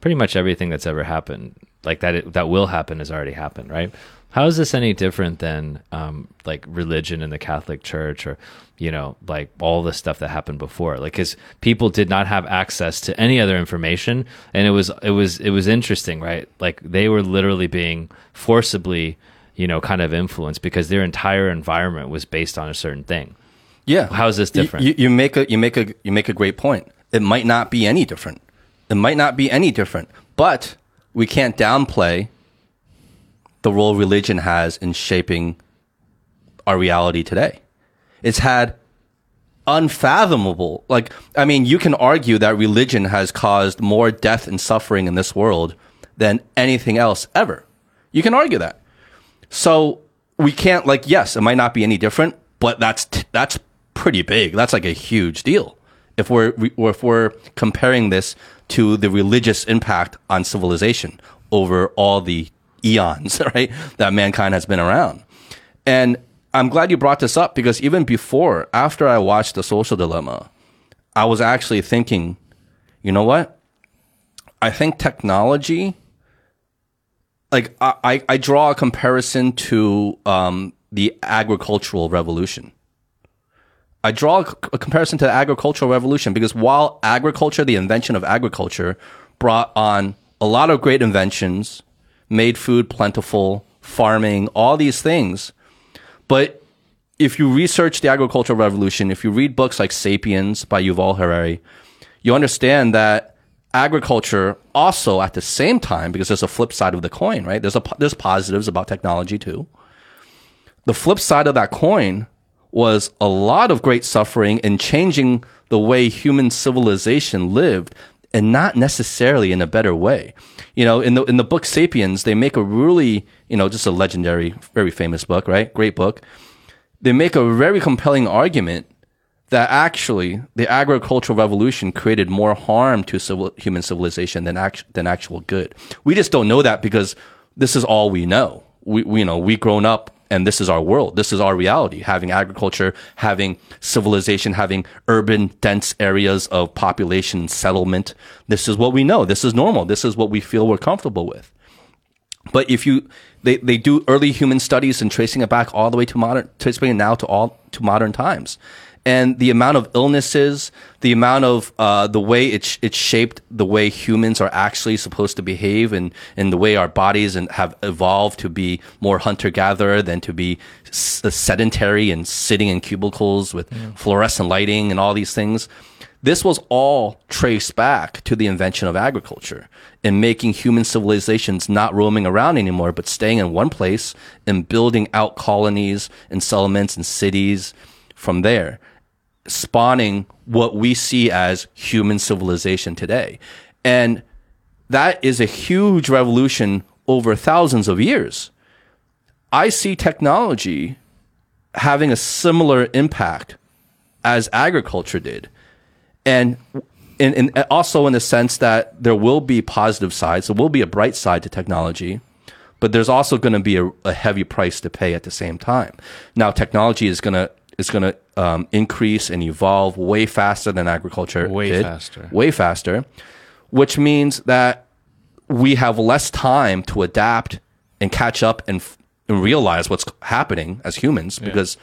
pretty much everything that's ever happened like that that will happen has already happened right how is this any different than um, like religion in the Catholic Church or you know like all the stuff that happened before? Like because people did not have access to any other information, and it was it was it was interesting, right? Like they were literally being forcibly you know kind of influenced because their entire environment was based on a certain thing. Yeah. How is this different? You, you, you make a you make a you make a great point. It might not be any different. It might not be any different, but we can't downplay the role religion has in shaping our reality today. It's had unfathomable, like, I mean, you can argue that religion has caused more death and suffering in this world than anything else ever. You can argue that. So we can't, like, yes, it might not be any different, but that's, that's pretty big. That's like a huge deal. If we're, if we're comparing this to the religious impact on civilization over all the eons, *laughs* right? That mankind has been around. And I'm glad you brought this up because even before, after I watched The Social Dilemma, I was actually thinking, you know what? I think technology, like I, I draw a comparison to um, the agricultural revolution. I draw a comparison to the agricultural revolution because while agriculture, the invention of agriculture, brought on a lot of great inventions, made food plentiful, farming, all these things. But if you research the agricultural revolution, if you read books like Sapiens by Yuval Harari, you understand that agriculture also at the same time, because there's a flip side of the coin, right? There's a, there's positives about technology too. The flip side of that coin was a lot of great suffering in changing the way human civilization lived and not necessarily in a better way. You know, in the in the book Sapiens, they make a really, you know, just a legendary, very famous book, right? Great book. They make a very compelling argument that actually the agricultural revolution created more harm to civil, human civilization than act, than actual good. We just don't know that because this is all we know. We, we you know we grown up and this is our world. This is our reality. Having agriculture, having civilization, having urban, dense areas of population settlement. This is what we know. This is normal. This is what we feel we're comfortable with. But if you, they, they do early human studies and tracing it back all the way to modern, tracing it now to all, to modern times and the amount of illnesses, the amount of uh, the way it it shaped the way humans are actually supposed to behave, and and the way our bodies and have evolved to be more hunter gatherer than to be s- sedentary and sitting in cubicles with yeah. fluorescent lighting and all these things. This was all traced back to the invention of agriculture and making human civilizations not roaming around anymore, but staying in one place and building out colonies and settlements and cities from there spawning what we see as human civilization today. And that is a huge revolution over thousands of years. I see technology having a similar impact as agriculture did. And in, also in the sense that there will be positive sides, there will be a bright side to technology, but there's also going to be a, a heavy price to pay at the same time. Now, technology is going to is going to um, increase and evolve way faster than agriculture way did, faster. Way faster. Which means that we have less time to adapt and catch up and, and realize what's happening as humans yeah. because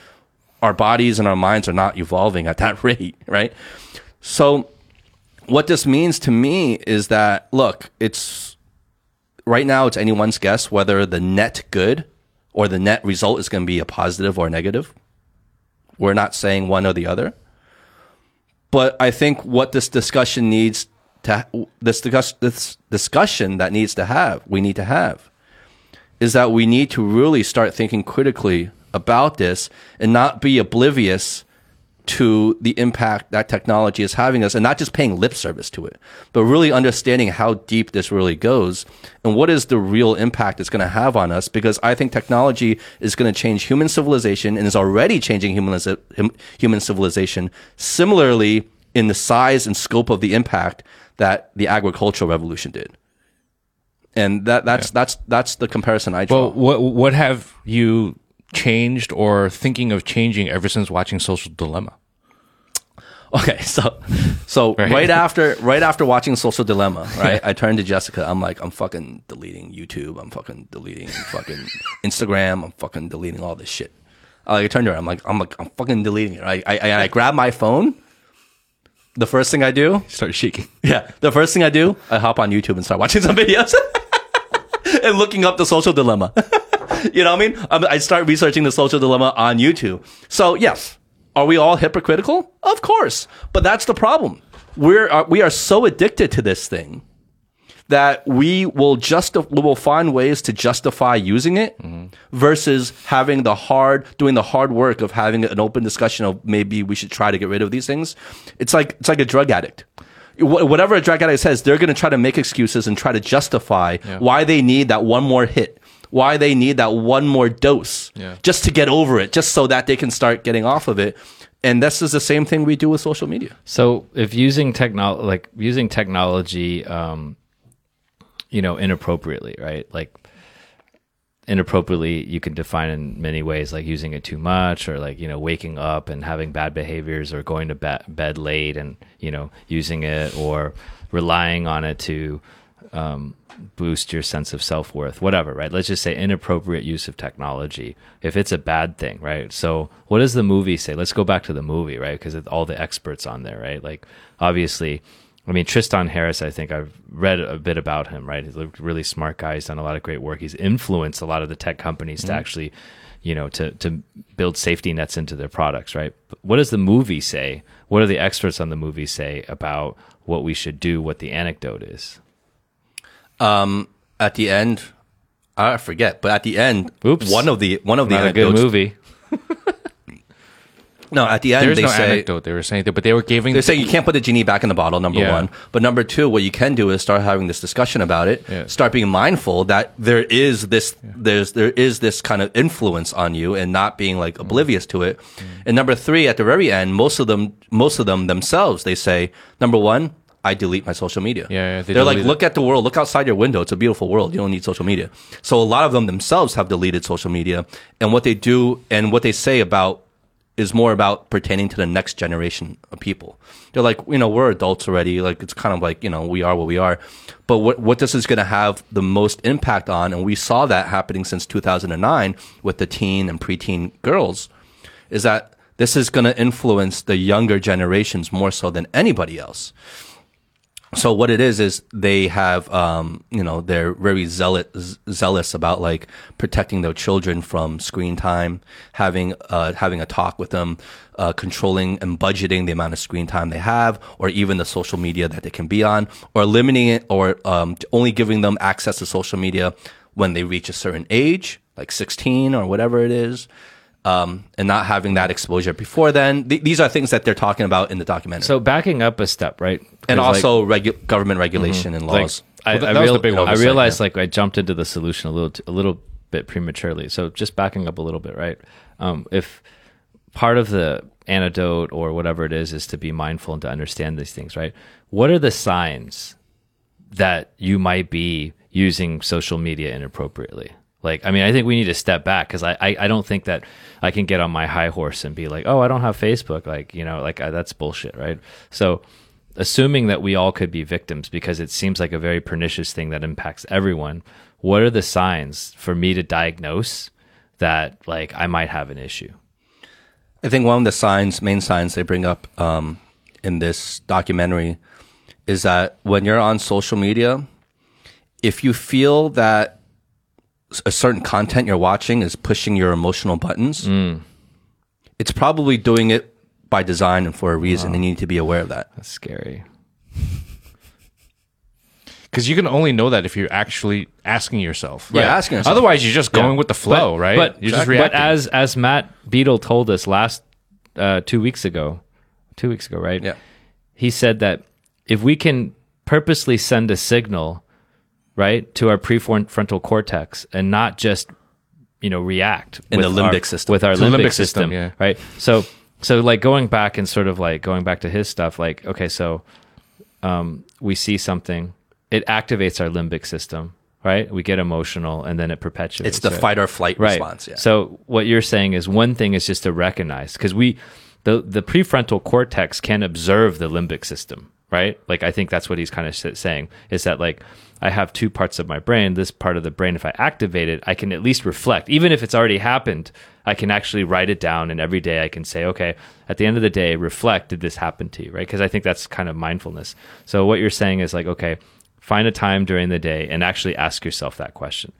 our bodies and our minds are not evolving at that *laughs* rate right? So what this means to me is that look it's right now it's anyone's guess whether the net good or the net result is going to be a positive or a negative we're not saying one or the other. But I think what this discussion needs to this, discuss, this discussion that needs to have we need to have is that we need to really start thinking critically about this and not be oblivious to the impact that technology is having us and not just paying lip service to it, but really understanding how deep this really goes and what is the real impact it's going to have on us. Because I think technology is going to change human civilization and is already changing human, human civilization. Similarly, in the size and scope of the impact that the agricultural revolution did. And that that's that's that's the comparison I draw. Well, what what have you changed or thinking of changing ever since watching Social Dilemma? Okay, *laughs* so so right. Right. after right after watching Social Dilemma, right? I turned to Jessica. I'm like, I'm fucking deleting YouTube. I'm fucking deleting fucking *laughs* Instagram. I'm fucking deleting all this shit. I like I turned to her. I'm like, I'm like, I'm fucking deleting it. I I, I, I grab my phone. The first thing I do, *laughs* Start shaking. yeah, the first thing I do, I hop on YouTube and start watching some videos and looking up the social dilemma. you know what I mean? I start researching the social dilemma on YouTube. So yes, are we all hypocritical? Of course, but that's the problem. We're uh, we are so addicted to this thing that we will just we will find ways to justify using it versus having the hard doing the hard work of having an open discussion of maybe we should try to get rid of these things. It's like it's like a drug addict. Wh- Whatever a drug addict says, they're going to try to make excuses and try to justify why they need that one more hit, why they need that one more dose, Yeah. just to get over it, just so that they can start getting off of it. And this is the same thing we do with social media. So if using technology, like using technology, um, you know, inappropriately, right? Like inappropriately, you can define in many ways, like using it too much, or like you know, waking up and having bad behaviors, or going to be- bed late and you know, using it, or relying on it to um, boost your sense of self worth, whatever, right? Let's just say inappropriate use of technology. If it's a bad thing, right? So, what does the movie say? Let's go back to the movie, right? Because all the experts on there, right? Like, obviously, I mean, Tristan Harris, I think I've read a bit about him, right? He's a really smart guy. He's done a lot of great work. He's influenced a lot of the tech companies to actually, you know, to, to build safety nets into their products, right? But what does the movie say? What do the experts on the movie say about what we should do, what the anecdote is? Um, at the end, I forget, but at the end, Oops. one of the one of the Not a good movie. *laughs* No, at the end There's they no say anecdote they were saying, that, but they were giving. they say you can't put the genie back in the bottle. Number Yeah. one, but number two, what you can do is start having this discussion about it. Yeah. Start being mindful that there is this there's there is this kind of influence on you, and not being like oblivious to it. And number three, at the very end, most of them most of them themselves they say number one. I delete my social media. Yeah, yeah, they are like, it. look at the world, look outside your window. It's a beautiful world. You don't need social media. So a lot of them themselves have deleted social media, and what they do and what they say about is more about pertaining to the next generation of people. They're like, you know, we're adults already. Like it's kind of like, you know, we are what we are. But what what this is going to have the most impact on, and we saw that happening since 2009 with the teen and preteen girls, is that this is going to influence the younger generations more so than anybody else. So what it is is they have, um, you know, they're very zealous, zealous about like protecting their children from screen time, having uh, having a talk with them, uh, controlling and budgeting the amount of screen time they have, or even the social media that they can be on, or limiting it, or um, only giving them access to social media when they reach a certain age, like 16 or whatever it is. Um, and not having that exposure before then. Th- these are things that they're talking about in the documentary, So backing up a step, right? and 'Cause, like, also regu- government regulation and like, laws. I, Well, that- I, real- the big one. I Oversight, realized like I jumped into the solution a little t- a little bit prematurely. So just backing up a little bit, right? Um, if part of the antidote or whatever it is is to be mindful and to understand these things, right? What are the signs that you might be using social media inappropriately? Like, I mean, I think we need to step back because I, I, I don't think that I can get on my high horse and be like, oh, I don't have Facebook. Like, you know, like I, that's bullshit, right? So, assuming that we all could be victims because it seems like a very pernicious thing that impacts everyone, what are the signs for me to diagnose that like I might have an issue? I think one of the signs, main signs they bring up um, in this documentary is that when you're on social media, if you feel that a certain content you're watching is pushing your emotional buttons, it's probably doing it by design and for a reason, and you need to be aware of that. That's scary. Because you can only know that if you're actually asking yourself. Yeah, asking yourself. Otherwise, you're just going with the flow, But- right? But, you're just reacting. but as as Matt Beadle told us last uh, two weeks ago, two weeks ago, right? Yeah. He said that if we can purposely send a signal, right, to our prefrontal cortex and not just you know react In the with limbic our- system. with our limbic, limbic system, system, yeah. right? So so like going back and sort of like going back to his stuff, like okay, so um, we see something, it activates our limbic system, right? We get emotional, and then it perpetuates. It's the right? fight or flight right. response. Yeah. So what you're saying is one thing is just to recognize because we the the prefrontal cortex can observe the limbic system, right? Like I think that's what he's kind of saying is that like I have two parts of my brain. This part of the brain, if I activate it, I can at least reflect, even if it's already happened. I can actually write it down, and every day I can say, okay, at the end of the day, reflect. Did this happen to you, right? Because I think that's kind of mindfulness. So what you're saying is like, okay, find a time during the day and actually ask yourself that question: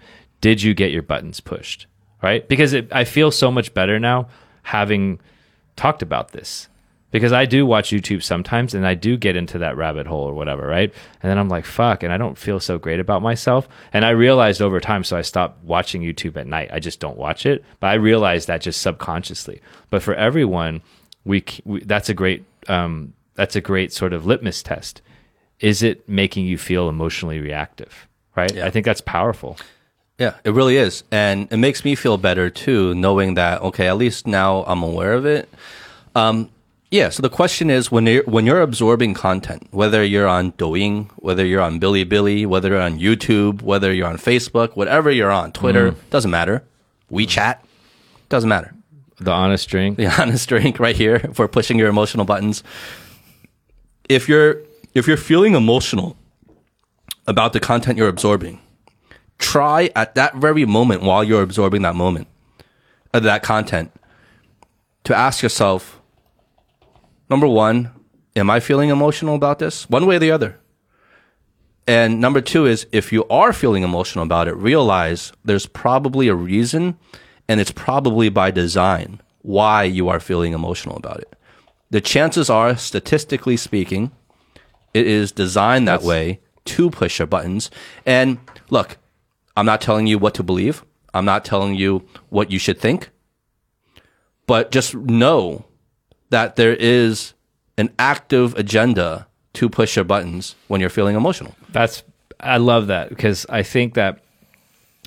Did you get your buttons pushed? Right? Because it, I feel so much better now having talked about this because I do watch YouTube sometimes and I do get into that rabbit hole or whatever, right? And then I'm like, fuck, and I don't feel so great about myself. And I realized over time, so I stopped watching YouTube at night. I just don't watch it, but I realized that just subconsciously. But for everyone, we, we that's a great um, that's a great sort of litmus test. Is it making you feel emotionally reactive? Right? Yeah. I think that's powerful. Yeah, it really is. And it makes me feel better too, knowing that, okay, at least now I'm aware of it. Um, yeah, so the question is when you're, when you're absorbing content, whether you're on Douyin, whether you're on Bilibili, whether you're on YouTube, whether you're on Facebook, whatever you're on, Twitter, doesn't matter. WeChat, doesn't matter. The honest drink. The *laughs* honest drink right here for pushing your emotional buttons. If you're if you're feeling emotional about the content you're absorbing, try at that very moment while you're absorbing that moment, uh, that content, to ask yourself, number one, am I feeling emotional about this? One way or the other. And number two is if you are feeling emotional about it, realize there's probably a reason and it's probably by design why you are feeling emotional about it. The chances are, statistically speaking, it is designed that way to push your buttons. And look, I'm not telling you what to believe. I'm not telling you what you should think. But just know that there is an active agenda to push your buttons when you're feeling emotional. That's I love that because I think that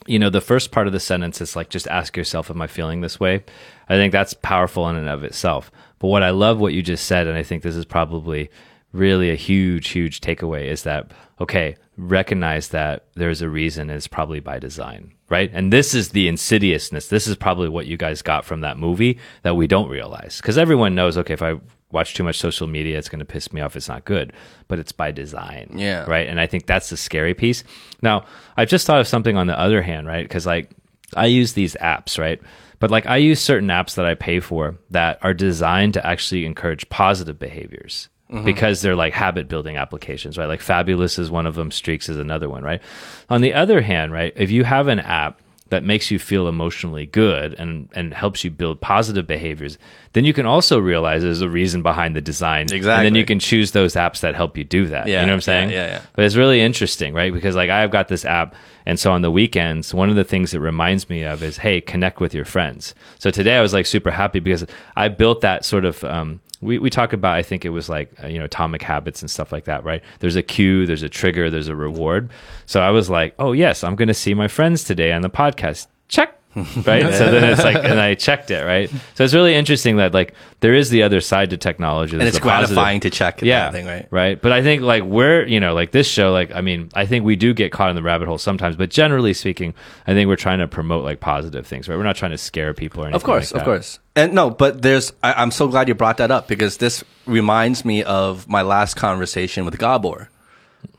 you know the first part of the sentence is like just ask yourself am I feeling this way? I think that's powerful in and of itself. But what I love what you just said and I think this is probably really a huge huge takeaway is that okay, recognize that there's a reason it's probably by design, right? And this is the insidiousness. This is probably what you guys got from that movie that we don't realize. Cuz everyone knows okay if I watch too much social media it's going to piss me off it's not good. But it's by design Yeah. right? And i think that's the scary piece. Now i've just thought of something on the other hand right? Because like i use these apps right? But like i use certain apps that i pay for that are designed to actually encourage positive behaviors because they're like habit building applications right? Like fabulous is one of them streaks is another one right? On the other hand right if you have an app that makes you feel emotionally good and and helps you build positive behaviors then you can also realize there's a reason behind the design. Exactly. and then you can choose those apps that help you do that. Yeah, you know what i'm saying? yeah, yeah, yeah. but it's really interesting right? Because like i've got this app and so on the weekends one of the things it reminds me of is hey connect with your friends. So today i was like super happy because i built that sort of um, we, we talk about i think it was like uh, you know atomic habits and stuff like that right? There's a cue there's a trigger there's a reward. So i was like oh yes i'm going to see my friends today on the podcast. Check *laughs* right? So then it's like and i *laughs* checked it right? So it's really interesting that like there is the other side to technology. And it's the positive- to check yeah. thing, right? right? But i think like we're you know like this show like i mean i think we do get caught in the rabbit hole sometimes but generally speaking i think we're trying to promote like positive things right? We're not trying to scare people or anything Of course, like of course. And no, but there's, I, I'm so glad you brought that up because this reminds me of my last conversation with Gabor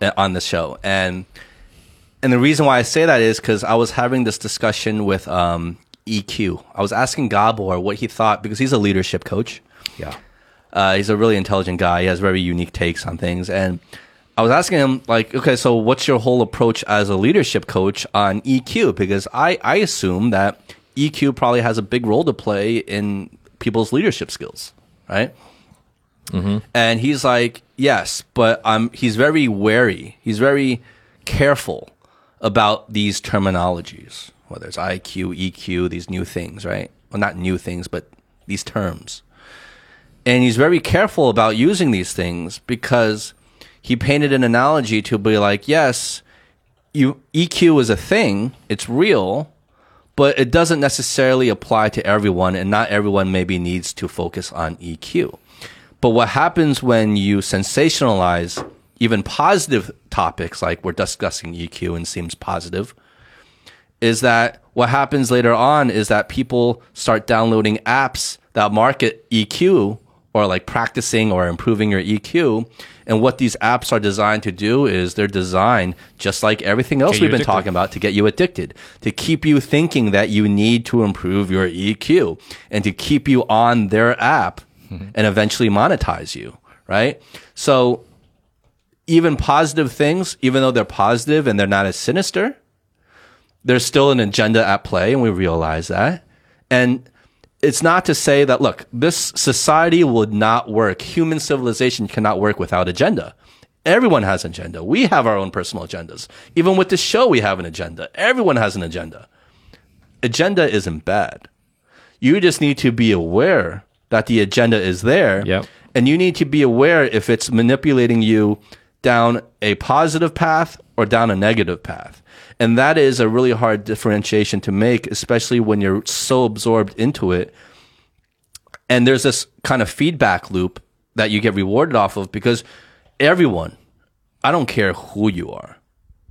uh, on this show. And, and the reason why I say that is because I was having this discussion with um, EQ. I was asking Gabor what he thought because he's a leadership coach. yeah Uh, he's a really intelligent guy. He has very unique takes on things. And I was asking him, like, okay, so what's your whole approach as a leadership coach on EQ? Because I, I assume that EQ probably has a big role to play in people's leadership skills, right? And he's like, yes, but um, he's very wary. He's very careful about these terminologies, whether it's IQ, EQ, these new things, right? Well, not new things, but these terms and he's very careful about using these things because he painted an analogy to be like, yes, you EQ is a thing, it's real, but it doesn't necessarily apply to everyone, and not everyone maybe needs to focus on EQ. But what happens when you sensationalize even positive topics, like we're discussing EQ and seems positive, is that what happens later on is that people start downloading apps that market EQ or like practicing or improving your EQ. And what these apps are designed to do is they're designed just like everything else we've been addicted. talking about to get you addicted, to keep you thinking that you need to improve your EQ and to keep you on their app mm-hmm. and eventually monetize you, right? So even positive things, even though they're positive and they're not as sinister, there's still an agenda at play, and we realize that. And it's not to say that, look, this society would not work. Human civilization cannot work without agenda. Everyone has an agenda. We have our own personal agendas. Even with this show, we have an agenda. Everyone has an agenda. Agenda isn't bad. You just need to be aware that the agenda is there. Yep. And you need to be aware if it's manipulating you down a positive path or down a negative path. And that is a really hard differentiation to make, especially when you're so absorbed into it. And there's this kind of feedback loop that you get rewarded off of because everyone, I don't care who you are,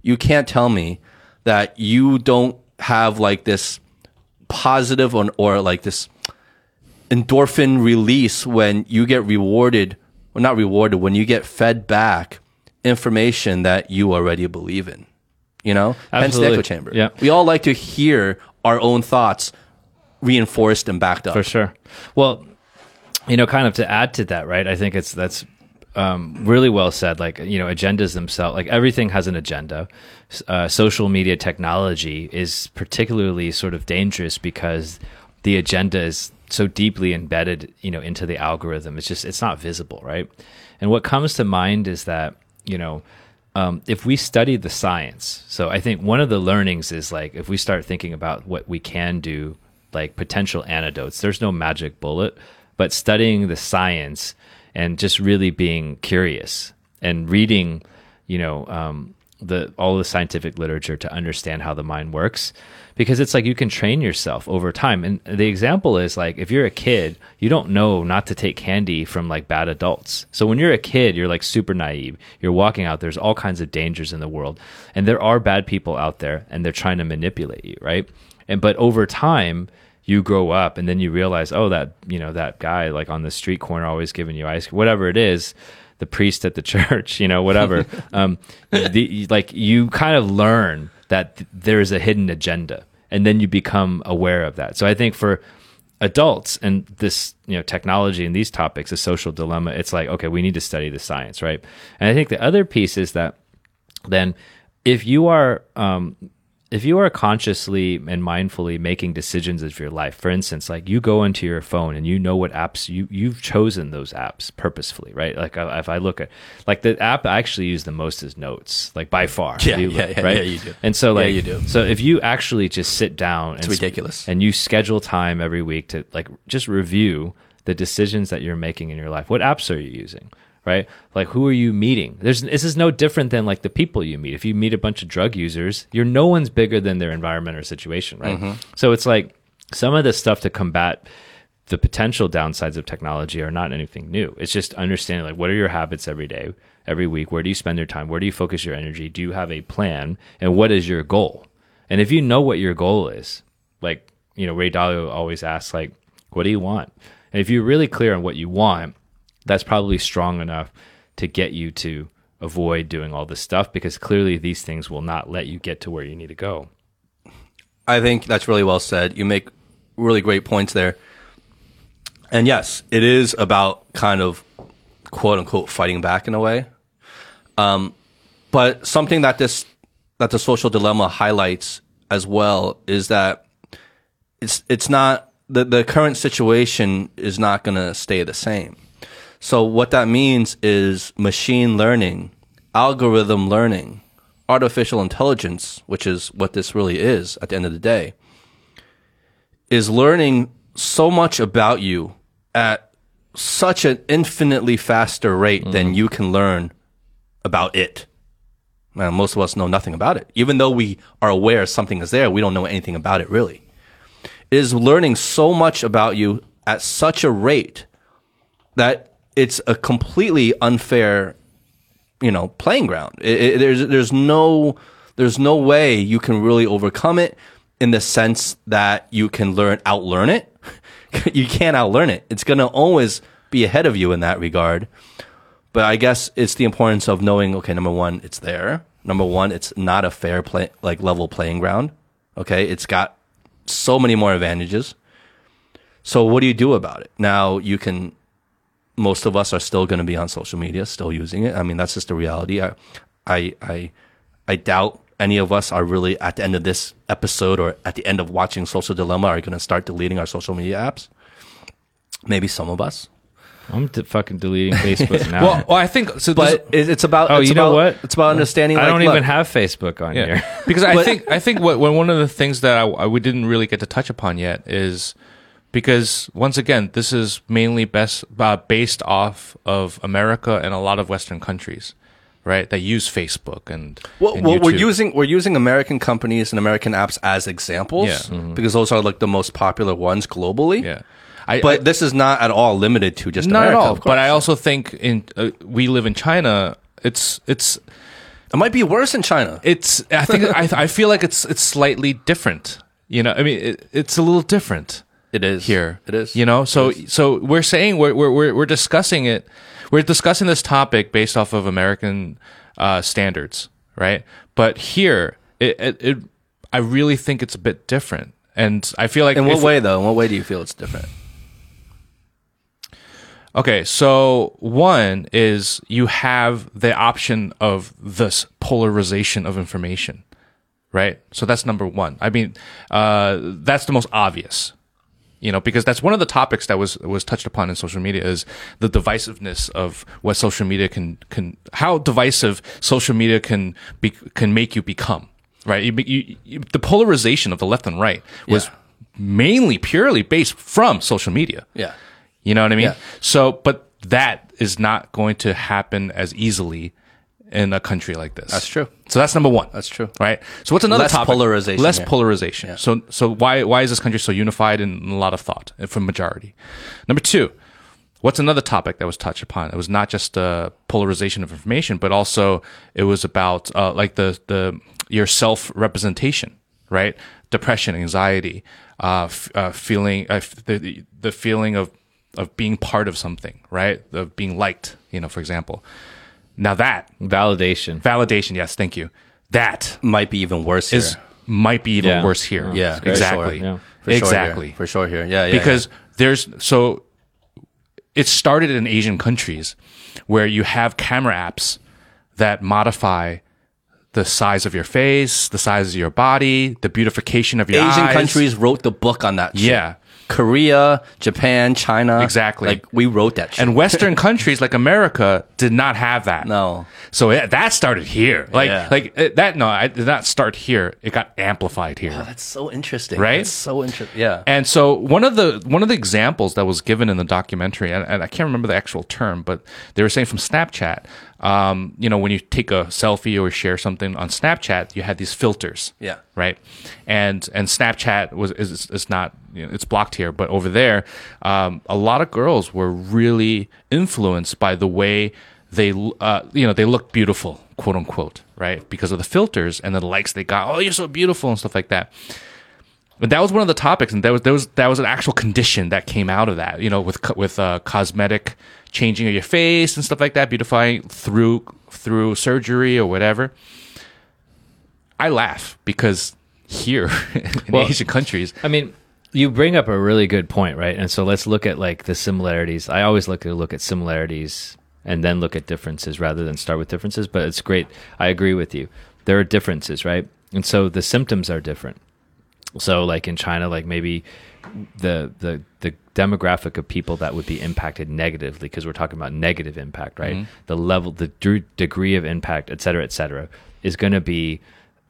you can't tell me that you don't have like this positive or, or like this endorphin release when you get rewarded, or not rewarded, when you get fed back information that you already believe in. You know, hence the echo chamber. Yeah. we all like to hear our own thoughts reinforced and backed up. For sure. Well, you know, kind of to add to that, right? I think it's that's um, really well said. Like, you know, agendas themselves, like everything has an agenda. Uh, social media technology is particularly sort of dangerous because the agenda is so deeply embedded, you know, into the algorithm. It's just it's not visible, right? And what comes to mind is that you know. Um, if we study the science, so I think one of the learnings is like if we start thinking about what we can do like potential antidotes. There's no magic bullet, but studying the science and just really being curious and reading, you know, um, the all the scientific literature to understand how the mind works, because it's like you can train yourself over time. And the example is like if you're a kid, you don't know not to take candy from like bad adults. So when you're a kid, you're like super naive. You're walking out. There's all kinds of dangers in the world, and there are bad people out there, and they're trying to manipulate you, right? and but over time you grow up and then you realize oh that you know that guy like on the street corner always giving you ice whatever it is the priest at the *laughs* church you know whatever *laughs* um the like you kind of learn that th- there is a hidden agenda and then you become aware of that. So i think for adults and this you know technology and these topics a social dilemma it's like okay we need to study the science right? And i think the other piece is that then if you are um, if you are consciously and mindfully making decisions of your life for instance like you go into your phone and you know what apps you you've chosen those apps purposefully right like uh, if i look at like the app i actually use the most is notes like by far Yeah, You- yeah, yeah, right yeah, you do. and so like Yeah, you do. so if you actually just sit down it's ridiculous. and you schedule time every week to like just review the decisions that you're making in your life what apps are you using right? Like who are you meeting? There's this is no different than like the people you meet. If you meet a bunch of drug users you're no one's bigger than their environment or situation right? Mm-hmm. So it's like some of the stuff to combat the potential downsides of technology are not anything new. It's just understanding like what are your habits every day every week? Where do you spend your time? Where do you focus your energy? Do you have a plan? And what is your goal? And if you know what your goal is like you know ray dalio always asks like what do you want? And if you're really clear on what you want that's probably strong enough to get you to avoid doing all this stuff because clearly these things will not let you get to where you need to go I think that's really well said. You make really great points there. And yes, it is about kind of quote unquote fighting back in a way. Um, but something that this that the social dilemma highlights as well is that it's it's not the the current situation is not going to stay the same. So what that means is machine learning, algorithm learning, artificial intelligence, which is what this really is at the end of the day, is learning so much about you at such an infinitely faster rate than mm. you can learn about it. Now, most of us know nothing about it. Even though we are aware something is there, we don't know anything about it really. is learning so much about you at such a rate that it's a completely unfair, you know, playing ground. It, it, there's there's no there's no way you can really overcome it in the sense that you can learn outlearn it. *laughs* you can't outlearn it. It's gonna always be ahead of you in that regard. But I guess it's the importance of knowing. Okay, number one, it's there. Number one, it's not a fair play like level playing ground. Okay, it's got so many more advantages. So what do you do about it? Now you can most of us are still going to be on social media, still using it. I mean, that's just the reality. I, I, I, I doubt any of us are really at the end of this episode or at the end of watching Social Dilemma are going to start deleting our social media apps. Maybe some of us, I'm d- fucking deleting Facebook *laughs* now. Well, well, I think so. but it- it's about. Oh, it's you know what? It's about understanding. I like, don't look, even have Facebook on Yeah, here. *laughs* because I think I think what, what one of the things that I, I we didn't really get to touch upon yet is because once again this is mainly best uh, based off of America and a lot of Western countries, right? That use Facebook and, Well, and well, we're using we're using American companies and American apps as examples Yeah. because those are like the most popular ones globally. yeah. I, But I- this is not at all limited to just not America. at all. But I also think in uh, we live in China. It's it's it might be worse in China. it's I think I I feel like it's it's slightly different. You know, I mean, it, it's a little different. It is here. It is. You know, so so we're saying we're we're we're, we're discussing it. We're discussing this topic based off of American uh, standards, right? But here, it, it, it I really think it's a bit different, and I feel like In what way though? In what way do you feel it's different? Okay, so one is you have the option of this polarization of information, right? So that's number one. I mean, uh, that's the most obvious, you know, because that's one of the topics that was was touched upon in social media is the divisiveness of what social media can can how divisive social media can be can make you become, right? You, you, you, the polarization of the left and right was Yeah. mainly purely based from social media. Yeah. You know what I mean? Yeah. So, but that is not going to happen as easily in a country like this. That's true. So that's number one. That's true. Right. So what's another Less topic? polarization Less polarization. So, so why why is this country so unified in a lot of thought from majority? Number two, what's another topic that was touched upon? It was not just uh, polarization of information, but also it was about uh, like the the your self representation, right? Depression, anxiety, uh, f- uh, feeling uh, f- the the feeling of of being part of something, right? Of being liked, you know, for example. Now that Validation. validation, yes, thank you. That Might be even worse here. is might be even Yeah. worse here. yeah, for exactly. sure. Yeah. For sure exactly. here. for sure here. Yeah, yeah. because there's so it started in Asian countries where you have camera apps that modify the size of your face, the size of your body, the beautification of your. Asian eyes. countries wrote the book on that. shit. Yeah. Korea, Japan, China. Exactly. Like we wrote that. Shit. And Western *laughs* countries like America did not have that. no. So it, that started here. Like, Yeah. like it, that. No, it did not start here. It got amplified here. Oh, that's so interesting. Right? That's so interesting. Yeah. And so one of the one of the examples that was given in the documentary, and, and I can't remember the actual term, but they were saying from Snapchat, um, you know, when you take a selfie or share something on Snapchat, you had these filters. Yeah. Right. And and Snapchat was is is not you know, it's blocked here, but over there, um, a lot of girls were really influenced by the way they uh, you know they look beautiful, quote unquote, right, because of the filters and the likes they got. Oh, you're so beautiful and stuff like that. But that was one of the topics, and that was that was that was an actual condition that came out of that. You know, with with uh, cosmetic changing of your face and stuff like that, beautifying through through surgery or whatever. I laugh because here *laughs* in Well, Asian countries, I mean, you bring up a really good point, right? And so let's look at like the similarities. I always look to look at similarities and then look at differences rather than start with differences. But it's great. I agree with you. There are differences, right? And so the symptoms are different. So like in China, like maybe the the the demographic of people that would be impacted negatively because we're talking about negative impact, right? The level, the dr- degree of impact, et cetera, et cetera, is going to be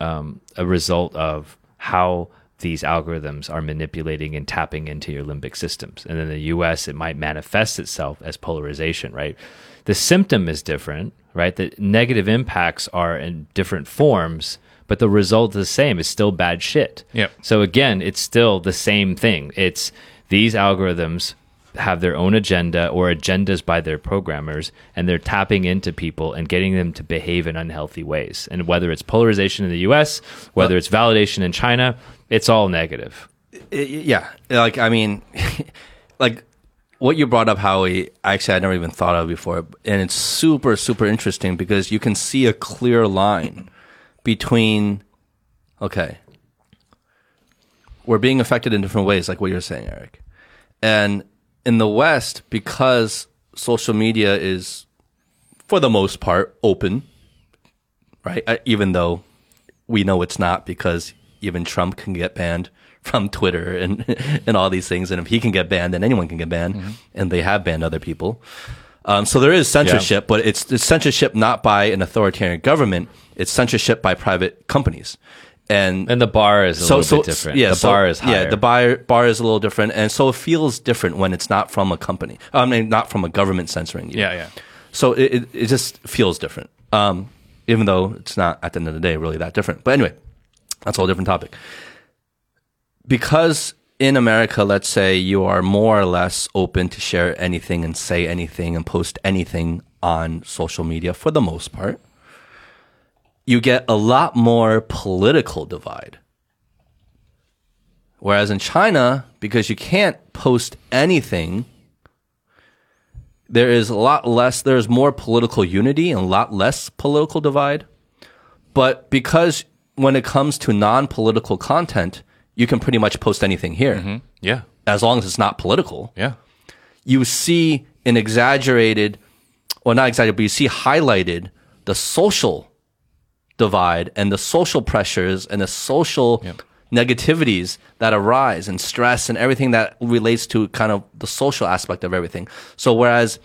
um, a result of how these algorithms are manipulating and tapping into your limbic systems. And in the US, it might manifest itself as polarization, right? The symptom is different, right? The negative impacts are in different forms, but the result is the same. It's still bad shit. Yep. So again, it's still the same thing. It's these algorithms have their own agenda or agendas by their programmers and they're tapping into people and getting them to behave in unhealthy ways. And whether it's polarization in the US, whether it's validation in China, it's all negative. Yeah like i mean *laughs* like what you brought up howie actually i never even thought of before and it's super super interesting because you can see a clear line between okay we're being affected in different ways like what you're saying eric. And in the west because social media is for the most part open right? Uh, even though we know it's not because even Trump can get banned *laughs* from Twitter and *laughs* and all these things, and if he can get banned, then anyone can get banned, and they have banned other people. Um, so there is censorship, but it's, it's censorship not by an authoritarian government; it's censorship by private companies, and And the bar is a little bit different. Yeah, the so- bar is higher. Yeah, the bar bar is a little different, and so it feels different when it's not from a company. I mean, not from a government censoring you. Yeah, yeah. So it, it, it just feels different. Um, even though it's not at the end of the day really that different. But anyway, that's a whole different topic. Because in America, let's say you are more or less open to share anything and say anything and post anything on social media for the most part, you get a lot more political divide. Whereas in China, because you can't post anything there is a lot less there's more political unity and a lot less political divide but because when it comes to non-political content you can pretty much post anything here mm-hmm. Yeah. as long as it's not political Yeah. you see an exaggerated or not exaggerated but you see highlighted the social divide and the social pressures and the social negativities that arise and stress and everything that relates to kind of the social aspect of everything. So whereas,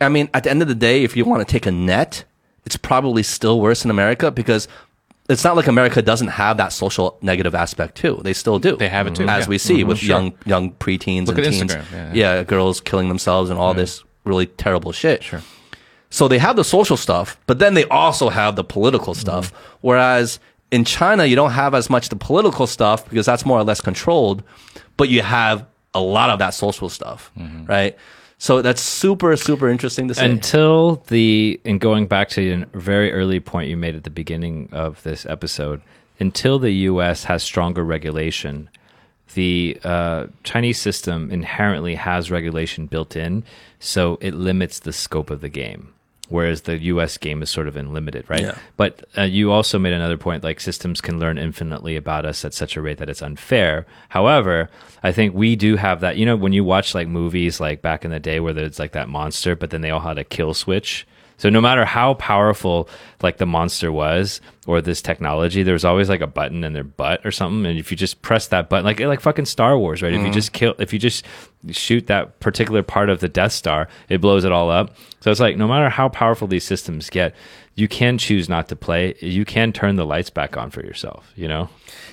I mean, at the end of the day, if you want to take a net, it's probably still worse in America because it's not like America doesn't have that social negative aspect too. They still do. They have it too, mm-hmm. as yeah. we see mm-hmm. with young young preteens Look and teens. Instagram, yeah, yeah. yeah, girls killing themselves and all mm-hmm. this really terrible shit. Sure. So they have the social stuff, but then they also have the political stuff. Whereas in China, you don't have as much the political stuff because that's more or less controlled, but you have a lot of that social stuff, right? So that's super, super interesting to see. until the and going back to a very early point you made at the beginning of this episode until the us has stronger regulation the uh, chinese system inherently has regulation built in so it limits the scope of the game whereas the us game is sort of unlimited right Yeah. but uh, you also made another point like systems can learn infinitely about us at such a rate that it's unfair. However, I think we do have that. You know, when you watch like movies like back in the day where there's like that monster, but then they all had a kill switch. So no matter how powerful like the monster was or this technology, there was always like a button in their butt or something. And if you just press that button, like like fucking Star Wars, right? If you mm-hmm. just kill, if you just shoot that particular part of the Death Star, it blows it all up. So it's like no matter how powerful these systems get, you can choose not to play. You can turn the lights back on for yourself. You know.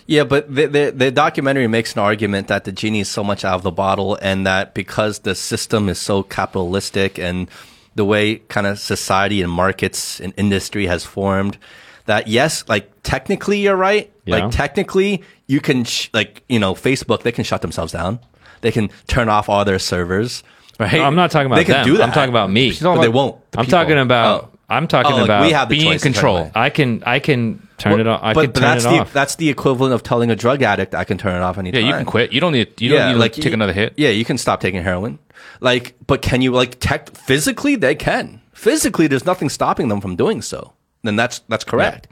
Yeah, but the, the the documentary makes an argument that the genie is so much out of the bottle, and that because the system is so capitalistic and the way kind of society and markets and industry has formed, that yes, like technically you're right. Yeah. Like technically you can sh- like you know Facebook they can shut themselves down. They can turn off all their servers. Right? No, I'm not talking about they can them. do that. I'm talking about me. but they won't. I'm talking about. Oh. I'm talking Oh, like, about we have the being in choice to turn it control. I can I can turn it off. I but, can but turn that's it the off. that's the equivalent of telling a drug addict I can turn it off anytime. Yeah, anytime. you can quit. You don't need. You don't need to like, take you- another hit. Yeah, you can stop taking heroin. Like, but can you like tech physically? They can physically. There's nothing stopping them from doing so. Then that's that's correct.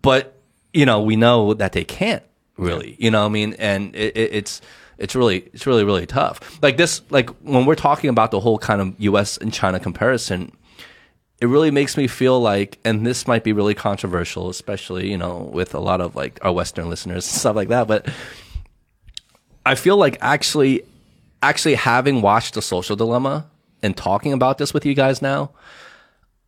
But you know, we know that they can't really. You know, what I mean, and it, it, it's it's really it's really really tough. Like this, like when we're talking about the whole kind of U.S. and China comparison, it really makes me feel like, and this might be really controversial, especially you know with a lot of like our Western listeners and stuff like that. But I feel like actually, actually having watched The Social Dilemma and talking about this with you guys now,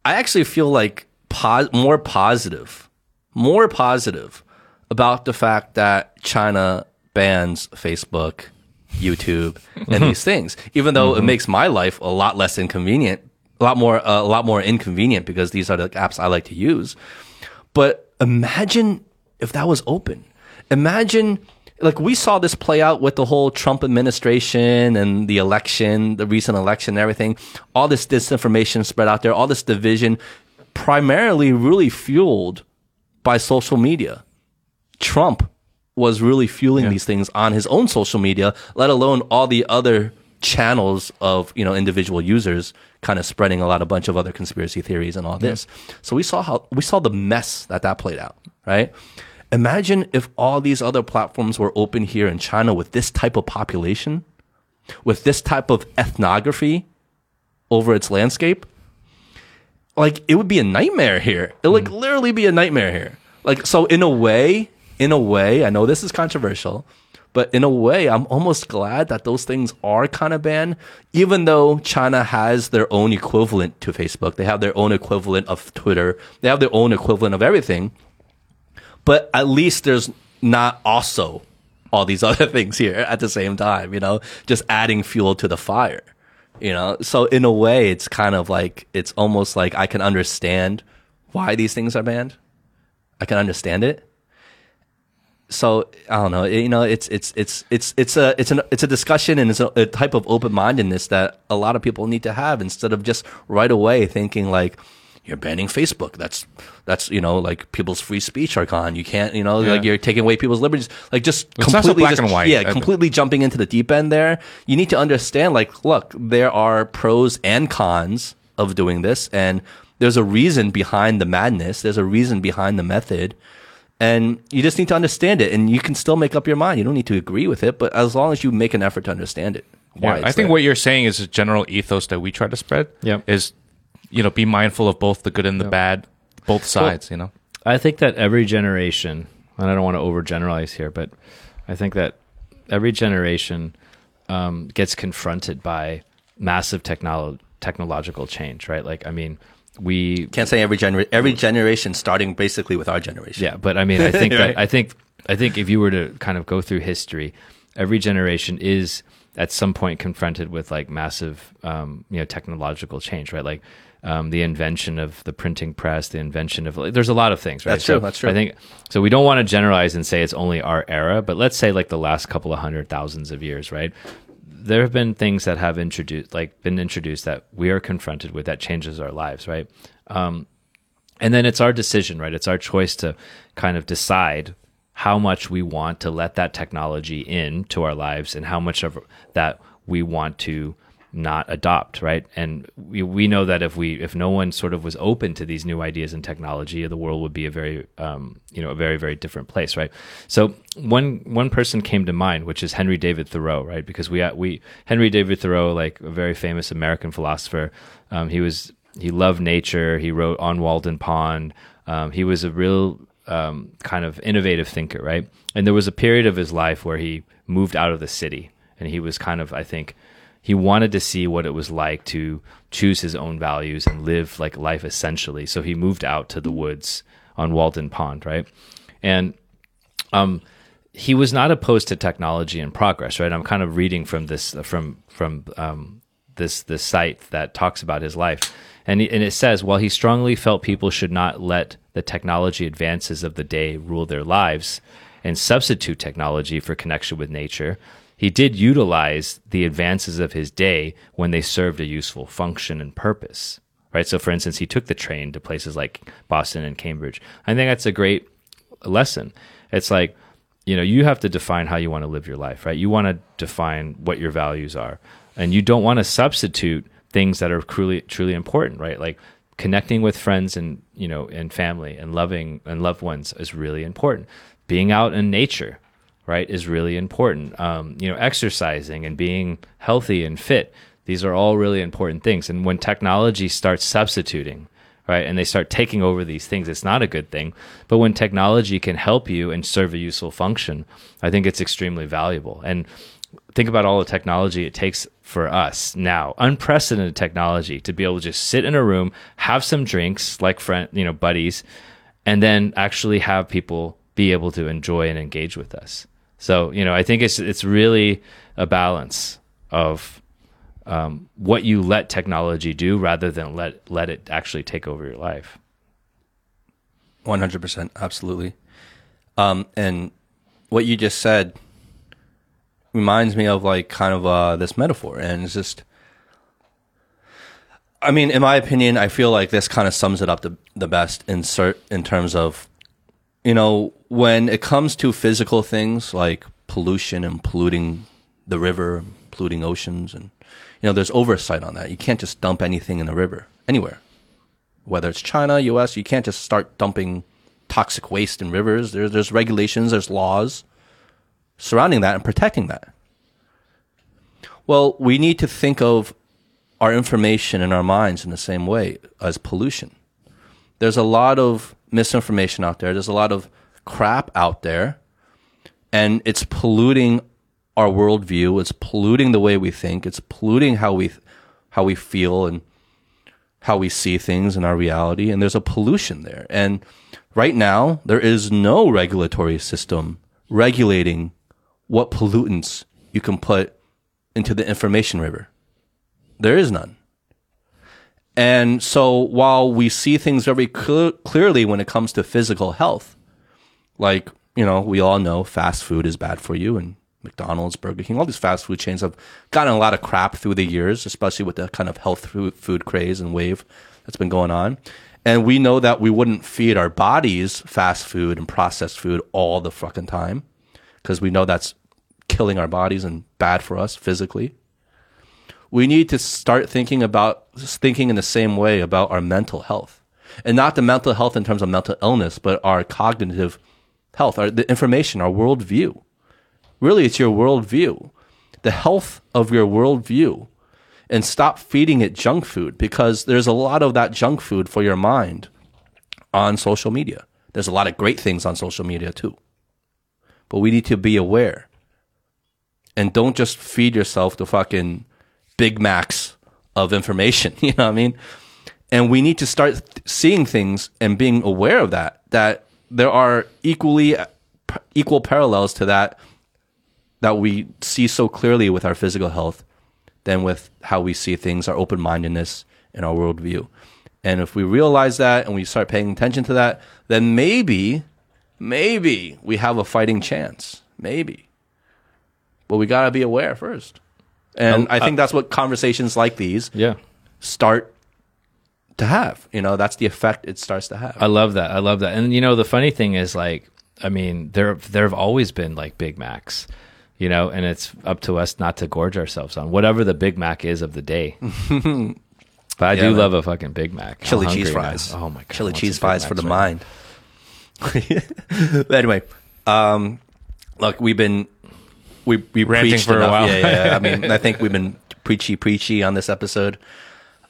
I actually feel like pos- more positive, more positive about the fact that China bans Facebook, YouTube, and these things. Even though it makes my life a lot less inconvenient, a lot more, uh, a lot more inconvenient because these are the apps I like to use. But imagine if that was open. Imagine, like we saw this play out with the whole Trump administration and the election, the recent election and everything. All this disinformation spread out there, all this division, primarily really fueled by social media. Trump was really fueling these things on his own social media, let alone all the other channels of you know individual users kind of spreading a lot of bunch of other conspiracy theories and all this. So we saw how we saw the mess that that played out, right? Imagine if all these other platforms were open here in China with this type of population, with this type of ethnography over its landscape. Like it would be a nightmare here. It would like mm. literally be a nightmare here. Like so in a way, in a way, I know this is controversial, but in a way, I'm almost glad that those things are kind of banned, even though China has their own equivalent to Facebook. They have their own equivalent of Twitter. They have their own equivalent of everything. But at least there's not also all these *laughs* other things here at the same time, you know, just adding fuel to the fire, you know? So in a way, it's kind of like, it's almost like I can understand why these things are banned. I can understand it so I don't know. You know, it's it's it's it's it's a it's an it's a discussion and it's a, a type of open mindedness that a lot of people need to have instead of just right away thinking like you're banning Facebook. That's that's you know like people's free speech are gone. You can't you know Yeah. like you're taking away people's liberties. Like just It's not so completely black just- and white. Yeah, I- completely jumping into the deep end there. You need to understand like look, there are pros and cons of doing this, and there's a reason behind the madness. There's a reason behind the method and you just need to understand it and you can still make up your mind you don't need to agree with it but as long as you make an effort to understand it why Yeah, I think there. what you're saying is a general ethos that we try to spread. Yep. Is you know be mindful of both the good and the bad, both sides. you know. I think that every generation, and I don't want to overgeneralize here, but I think that every generation um, gets confronted by massive technolo- technological change, right? Like, I mean, we can't say every gener- every generation starting basically with our generation yeah, but I mean, I think *laughs* Right. that I think I think if you were to kind of go through history, every generation is at some point confronted with like massive, um, you know, technological change, right? Like um, the invention of the printing press, the invention of like, there's a lot of things, right? That's true, So that's true. I think so. We don't want to generalize and say it's only our era, but let's say like the last couple of hundred thousands of years, right? there have been things that have introduced like been introduced that we are confronted with that changes our lives right um, and then it's our decision right it's our choice to kind of decide how much we want to let that technology in to our lives and how much of that we want to not adopt right? And we, we know that if we if no one sort of was open to these new ideas and technology the world would be a very um, you know a very very different place right? So one one person came to mind which is henry david thoreau right? Because we we henry david thoreau like a very famous american philosopher um, he was he loved nature he wrote on walden pond um, he was a real um, kind of innovative thinker right? And there was a period of his life where he moved out of the city and he was kind of i think he wanted to see what it was like to choose his own values and live like life essentially. So he moved out to the woods on Walden Pond, right? And um, he was not opposed to technology and progress, right? I'm kind of reading from this from from um, this this site that talks about his life, and he, and it says while he strongly felt people should not let the technology advances of the day rule their lives and substitute technology for connection with nature. He did utilize the advances of his day when they served a useful function and purpose. Right. So, for instance, he took the train to places like Boston and Cambridge. I think that's a great lesson. It's like, you know, you have to define how you want to live your life, right? You want to define what your values are. And you don't want to substitute things that are truly truly important, right? Like connecting with friends and, you know, and family and loving and loved ones is really important. Being out in nature, right, is really important. Um, you know, exercising and being healthy and fit. These are all really important things. And when technology starts substituting, right, and they start taking over these things, it's not a good thing. But when technology can help you and serve a useful function, I think it's extremely valuable. And think about all the technology it takes for us now, unprecedented technology to be able to just sit in a room, have some drinks like friend, you know, buddies, and then actually have people be able to enjoy and engage with us. So, you know, I think it's it's really a balance of um, what you let technology do rather than let let it actually take over your life. 100% absolutely Um, and what you just said reminds me of like kind of uh, this metaphor, and it's just. I mean, in my opinion, I feel like this kind of sums it up the, the best in cert, in terms of, you know, when it comes to physical things like pollution and polluting the river, polluting oceans, and you know, there's oversight on that. You can't just dump anything in the river anywhere, whether it's China, U.S. You can't just start dumping toxic waste in rivers. There's there's regulations, there's laws surrounding that and protecting that. Well, we need to think of our information in our minds in the same way as pollution. There's a lot of misinformation out there. There's a lot of crap out there, and it's polluting our worldview. It's polluting the way we think. It's polluting how we how we feel and how we see things in our reality. And there's a pollution there. And right now, there is no regulatory system regulating what pollutants you can put into the information river. There is none. And so while we see things very cl- clearly when it comes to physical health, like, you know, we all know fast food is bad for you and McDonald's, Burger King, all these fast food chains have gotten a lot of crap through the years, especially with the kind of health food craze and wave that's been going on. And we know that we wouldn't feed our bodies fast food and processed food all the fucking time because we know that's killing our bodies and bad for us physically. We need to start thinking about thinking in the same way about our mental health. And not the mental health in terms of mental illness, but our cognitive health, our the information, our worldview. Really, it's your worldview, the health of your worldview. And stop feeding it junk food because there's a lot of that junk food for your mind on social media. There's a lot of great things on social media too. But we need to be aware. And don't just feed yourself the fucking Big Macs of information. *laughs* You know what I mean? And we need to start seeing things and being aware of that, that there are equally uh, equal parallels to that that we see so clearly with our physical health than with how we see things, our open mindedness, and our worldview. And if we realize that and we start paying attention to that, then maybe, maybe we have a fighting chance. Maybe. But we got to be aware first. And Um, I think that's what conversations like these Yeah. start to have. You know, that's the effect it starts to have. I love that. I love that. And you know, the funny thing is like, I mean, there there have always been like Big Macs, you know, and it's up to us not to gorge ourselves on whatever the Big Mac is of the day. *laughs* but I Yeah, do man. love a fucking Big Mac. Chili cheese hungry now. fries. Oh my god. Chili cheese fries for the right mind. *laughs* but anyway, um, look, we've been we we Ranting preached for a while. Yeah, yeah. I mean, I *laughs* think we've been preachy, preachy on this episode.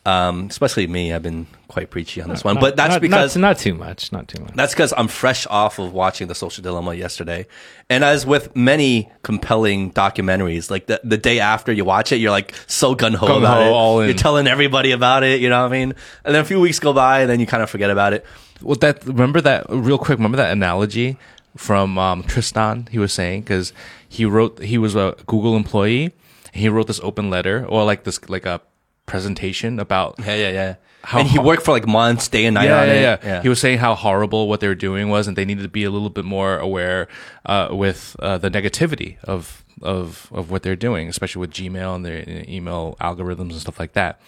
Um, especially me, I've been quite preachy on this one. but that's Not- because not, not too much. Not too much. that's because I'm fresh off of watching The Social Dilemma yesterday. And as with many compelling documentaries, like the, the day after you watch it, you're like so gun ho about it. all in. You're telling everybody about it, you know what I mean? And then a few weeks go by and then you kind of forget about it. Well, that remember that real quick. Remember that analogy from um, Tristan? He was saying because he wrote he was a Google employee. And he wrote this open letter or like this like a presentation about Yeah, yeah, yeah. How and he worked for like months, day and night yeah, on yeah, it. yeah, yeah, He was saying how horrible what they were doing was, and they needed to be a little bit more aware uh, with uh, the negativity of of of what they're doing, especially with Gmail and their email algorithms and stuff like that.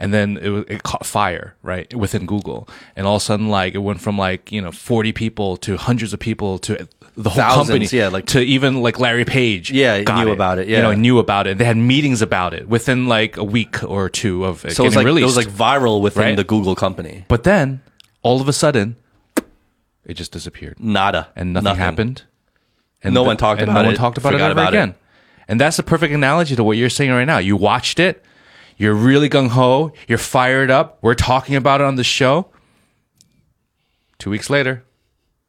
And then it, it caught fire right within Google, and all of a sudden, like it went from like you know forty people to hundreds of people to the whole Thousands, company, yeah, like- to even like Larry Page, Yeah, knew about it, you know, knew about it. They had meetings about it within like a week or two of it so it was like released. it was like viral within Right? the Google company. But then, all of a sudden, it just disappeared, Nada. and nothing, happened. And No the- one talked about no one talked about it ever about it. again. And that's a perfect analogy to what you're saying right now. You watched it, you're really gung ho, you're fired up. We're talking about it on the show. Two weeks later,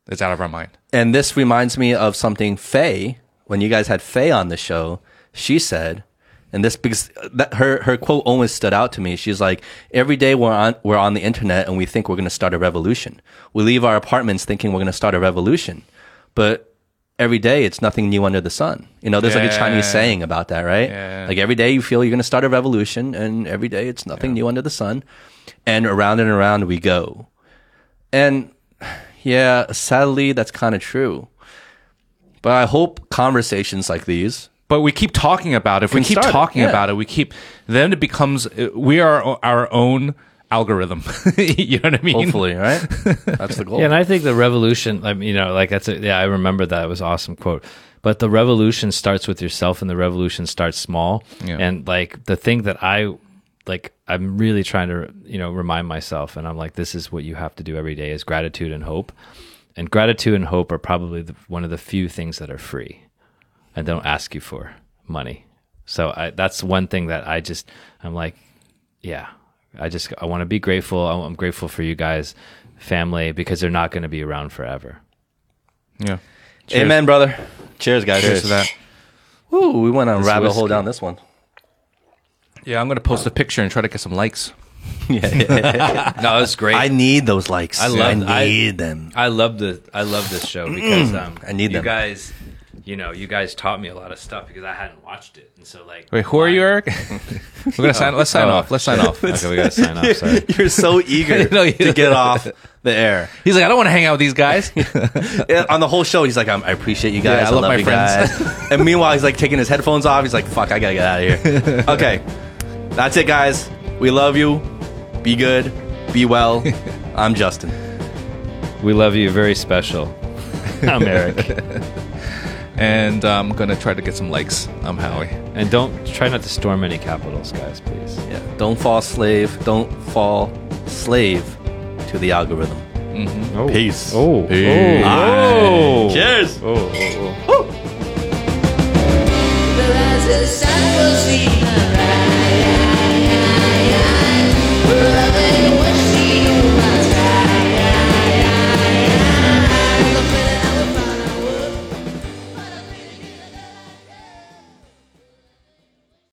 it's out of our mind. And this reminds me of something Faye, when you guys had Faye on the show, she said, and this because that her her quote always stood out to me. She's like, every day we're on we're on the internet and we think we're going to start a revolution. We leave our apartments thinking we're going to start a revolution, but every day it's nothing new under the sun. You know, there's like a Chinese saying about that, right? Yeah. Like every day you feel you're going to start a revolution, and every day it's nothing new under the sun, and around and around we go. And yeah, sadly, that's kind of true. But I hope conversations like these. But we keep talking about it. If we keep start talking yeah. about it, we keep then it becomes uh, we are our own algorithm. *laughs* you know what I mean? Hopefully, right? *laughs* That's the goal. Yeah, and I think the revolution, I mean, you know, like that's a, yeah, I remember that. It was an awesome quote. But the revolution starts with yourself and the revolution starts small. Yeah. And like the thing that I like I'm really trying to, you know, remind myself and I'm like this is what you have to do every day is gratitude and hope. And gratitude and hope are probably the, one of the few things that are free and don't ask you for money. So I, that's one thing that I just I'm like, yeah, I just I want to be grateful. I'm grateful for you guys, family, because they're not going to be around forever. Yeah. Amen, brother. Cheers, guys. Cheers to that. Woo, we went on This rabbit hole down this one. Yeah, I'm gonna post a picture and try to get some likes. Yeah, yeah, yeah. No, it's great. I need those likes. I love- I I- need them. I love the I love this show because um, I need you them. guys. You know, you guys taught me a lot of stuff because I hadn't watched it, and so like. Wait, who are you, Eric? *laughs* We're gonna sign. Let's sign Oh. off. Let's sign off. *laughs* Okay, we gotta sign off. Sorry. *laughs* You're so eager No, you- to get off the air. He's like, I don't want to hang out with these guys. Yeah, on the whole show, he's like, I appreciate you guys. Yeah, I I, love love, my you friends." guys. and meanwhile, he's like taking his headphones off. He's like, fuck, I gotta get out of here. okay, that's it, guys. We love you. Be good. Be well. *laughs* I'm Justin. We love you. Very special. *laughs* I'm Eric, *laughs* and I'm gonna try to get some likes. I'm Howie. and don't try not to storm any capitals, guys, please. Yeah, don't fall slave. Don't fall slave to the algorithm. Mm-hmm. Oh. Peace. Oh. oh. Peace. Oh. Cheers. Oh. oh, oh. But